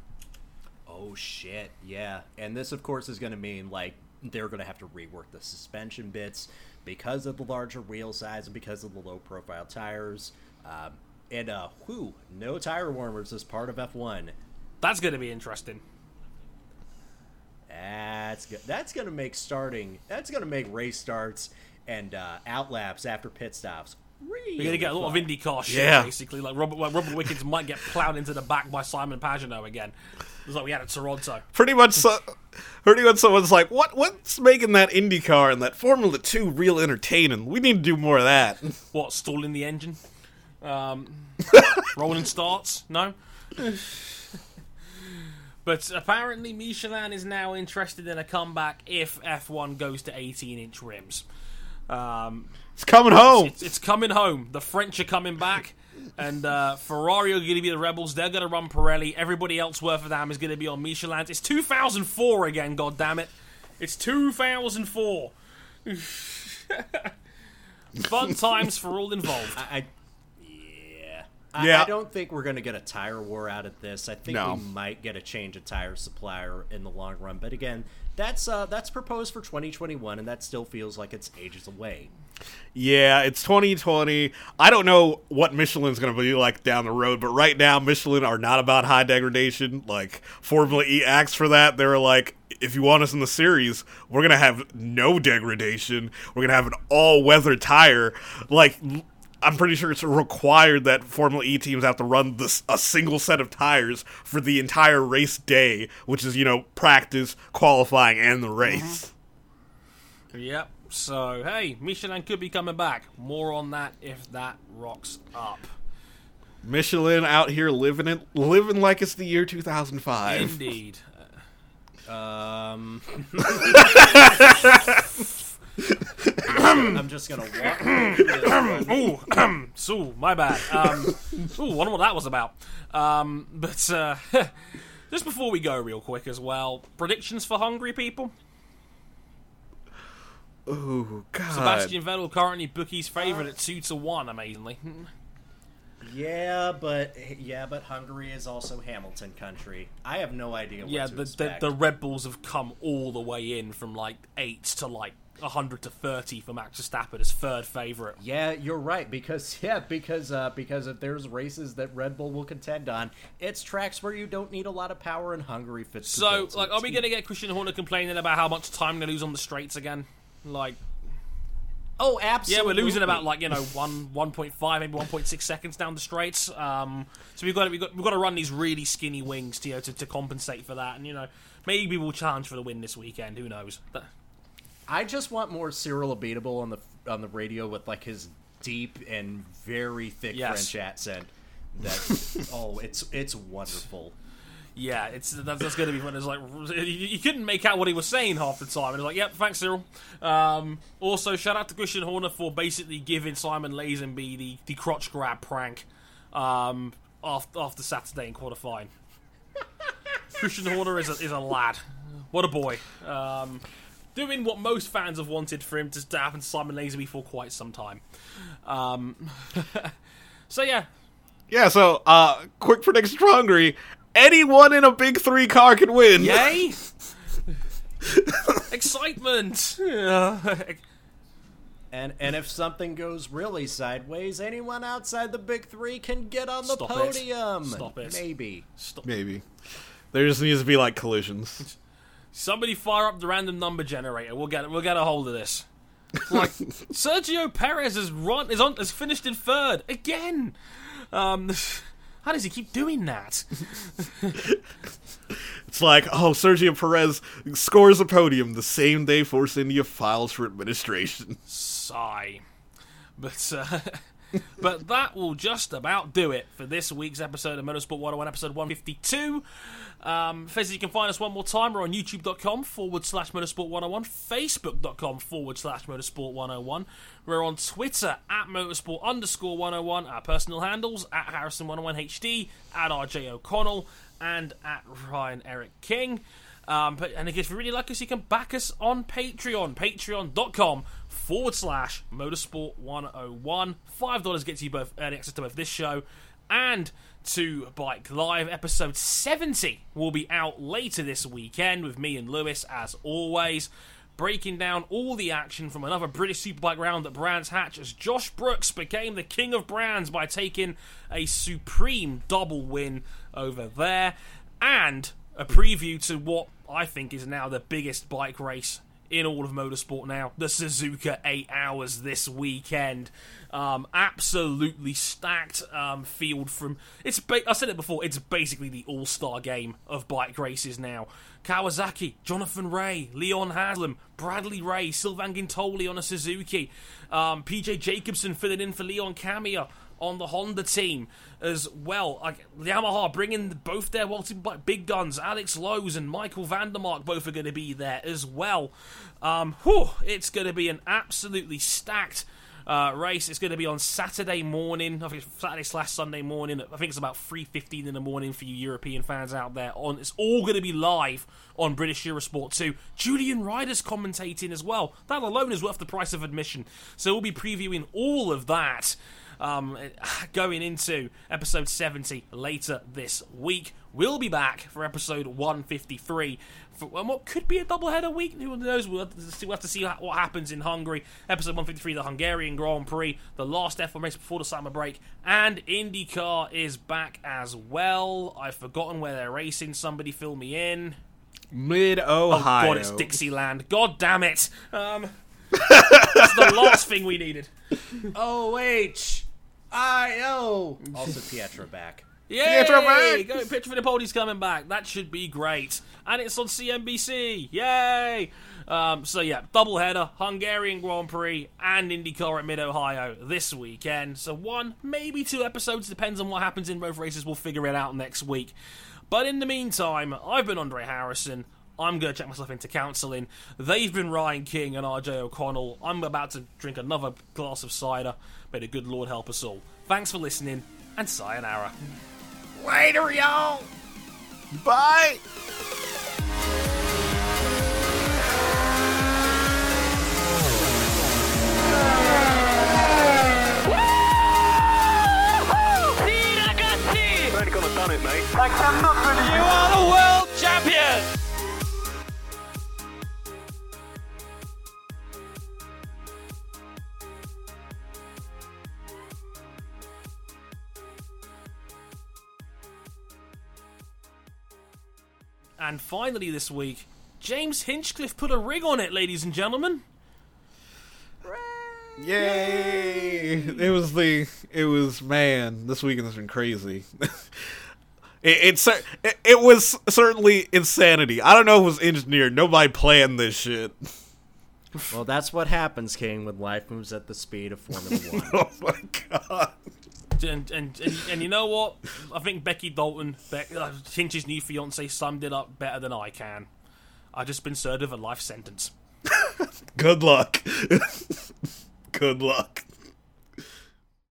Oh shit! Yeah, and this, of course, is going to mean like they're going to have to rework the suspension bits because of the larger wheel size and because of the low-profile tires. Um, and uh, whew, no tire warmers as part of F1. That's going to be interesting. That's good. That's gonna make starting. That's gonna make race starts and uh, out laps after pit stops Really We're gonna get a lot of fun. IndyCar shit, Yeah. basically. Like Robert, like Robert Wickens might get plowed into the back by Simon Pagenaud again. It's like we had at Toronto. Pretty much, so, pretty much, someone's like, "What? What's making that IndyCar and that Formula Two real entertaining? We need to do more of that." What stalling the engine? Um, rolling starts? No. but apparently, Michelin is now interested in a comeback if F1 goes to 18-inch rims. Um, It's coming home. it's, it's coming home. The French are coming back, and uh, Ferrari are going to be the rebels. They're going to run Pirelli. Everybody else worth a damn is going to be on Michelin. It's 2004 again. God damn it! It's 2004. Fun times for all involved. I, I yeah. I, Yeah. I don't think we're going to get a tire war out of this. I think No. we might get a change of tire supplier in the long run. But again, that's uh, that's proposed for 2021, and that still feels like it's ages away. Yeah, it's 2020. I don't know what Michelin's going to be like down the road, but right now, Michelin are not about high degradation. Like, Formula E acts for that. They're like, if you want us in the series, we're going to have no degradation. We're going to have an all weather tire. Like, I'm pretty sure it's required that Formula E teams have to run this a single set of tires for the entire race day, which is, you know, practice, qualifying, and the race. Yep. So hey, Michelin could be coming back. More on that if that rocks up. Michelin out here living it, living like it's the year 2005. Indeed. Um, I'm just gonna walk. through this one. Ooh, so my bad. Um, ooh, wonder what that was about. Um, but uh, just before we go, real quick as well, predictions for hungry people. Oh God. Sebastian Vettel currently bookies favourite at two to one. Amazingly, Yeah, but yeah, but Hungary is also Hamilton country. I have no idea. What yeah, to the, the the Red Bulls have come all the way in from like eight to like hundred to thirty for Max Verstappen as third favourite. Yeah, you're right because yeah, because uh, because if there's races that Red Bull will contend on, it's tracks where you don't need a lot of power, and Hungary fits. So, like, are we going to get Christian Horner complaining about how much time they lose on the straights again? Like, Oh, absolutely. yeah, we're losing about like you know one one point five, maybe one point six seconds down the straights. Um, so we've got we've got we've got to run these really skinny wings to you know, to, to compensate for that, and you know maybe we'll challenge for the win this weekend. Who knows? But- I just want more Cyril Abiteboul on the on the radio with like his deep and very thick Yes. French accent. That oh, it's it's wonderful. Yeah, it's that's, that's going to be fun. It's like you, you couldn't make out what he was saying half the time. And it's like, yep, thanks, Cyril. Um, also, shout out to Christian Horner for basically giving Simon Lazenby the, the crotch grab prank um, after, after Saturday in qualifying. Christian Horner is a, is a lad. What a boy. Um, doing what most fans have wanted for him to, to happen to Simon Lazenby for quite some time. Um, so, yeah, Yeah, so, uh, quick prediction for Hungary. Anyone in a big three car can win. Yay! Excitement! And and if something goes really sideways, anyone outside the big three can get on the Stop it. podium. Stop it. Maybe. Stop. Maybe. There just needs to be, like, collisions. Somebody fire up the random number generator. We'll get we'll get a hold of this. Like Sergio Perez has run is on has finished in third again. Um, how does he keep doing that? It's like, oh, Sergio Perez scores a podium the same day Force India files for administration. Sigh. But uh, but that will just about do it for this week's episode of Motorsport 101, episode 152. Um, Fez, you can find us one more time. We're on youtube.com forward slash motorsport 101, facebook.com forward slash motorsport 101. We're on Twitter at motorsport underscore 101, our personal handles at Harrison101HD, at RJ O'Connell, and at Ryan Eric King. Um, but and if you really like us, you can back us on Patreon, patreon.com forward slash motorsport 101. Five dollars gets you both early access to both this show and to Bike Live. Episode 70 will be out later this weekend with me and Lewis, as always, breaking down all the action from another British Superbike round at Brands Hatch as Josh Brooks became the king of brands by taking a supreme double win over there, and a preview to what I think is now the biggest bike race in all of motorsport now. The Suzuka 8 Hours this weekend. Um, absolutely stacked um, field from. It's ba- I said it before. It's basically the all star game of bike races now. Kawasaki, Jonathan Rea, Leon Haslam, Bradley Ray, Sylvain Guintoli on a Suzuki, um, PJ Jacobson filling in for Leon Camier on the Honda team as well. Like Yamaha bringing both their multi big guns, Alex Lowes and Michael van der Mark both are going to be there as well. Um, whew, it's going to be an absolutely stacked uh, race. It's going to be on Saturday morning. I think it's Saturday slash Sunday morning. I think it's about three fifteen in the morning for you European fans out there. On it's all going to be live on British Eurosport 2. Julian Ryder's commentating as well. That alone is worth the price of admission. So we'll be previewing all of that. Um, going into episode 70 later this week. We'll be back for episode 153 for what could be a double-header week. Who knows? We'll have to see, we'll have to see what happens in Hungary. Episode 153, the Hungarian Grand Prix, the last F1 race before the summer break, and IndyCar is back as well. I've forgotten where they're racing. Somebody fill me in. Mid Ohio. Oh god, it's Dixieland. God damn it. Um, that's the last thing we needed. O H I O. Also Pietro back. Yay! Pietro back! Go, Pietro Fittipaldi's coming back. That should be great. And it's on CNBC. Yay! Um, so yeah, double header, Hungarian Grand Prix and IndyCar at Mid Ohio this weekend. So one, maybe two episodes, depends on what happens in both races. We'll figure it out next week. But in the meantime, I've been Andre Harrison. I'm going to check myself into counselling. They've been Ryan King and RJ O'Connell. I'm about to drink another glass of cider. May the good Lord help us all. Thanks for listening, and sayonara. Later, y'all. Bye. Sì, ragazzi! Really gonna done it, mate. I cannot believe You are the world champion! And finally, this week, James Hinchcliffe put a ring on it, ladies and gentlemen. Yay! It was the. It was man. This weekend has been crazy. it, it it it was certainly insanity. I don't know if it was engineered. Nobody planned this shit. Well, that's what happens, King, when life moves at the speed of Formula One. Oh my god. And, and, and, and you know what? I think Becky Dalton, Be- uh, Hinch's new fiance, summed it up better than I can. I've just been served with a life sentence. Good luck. Good luck.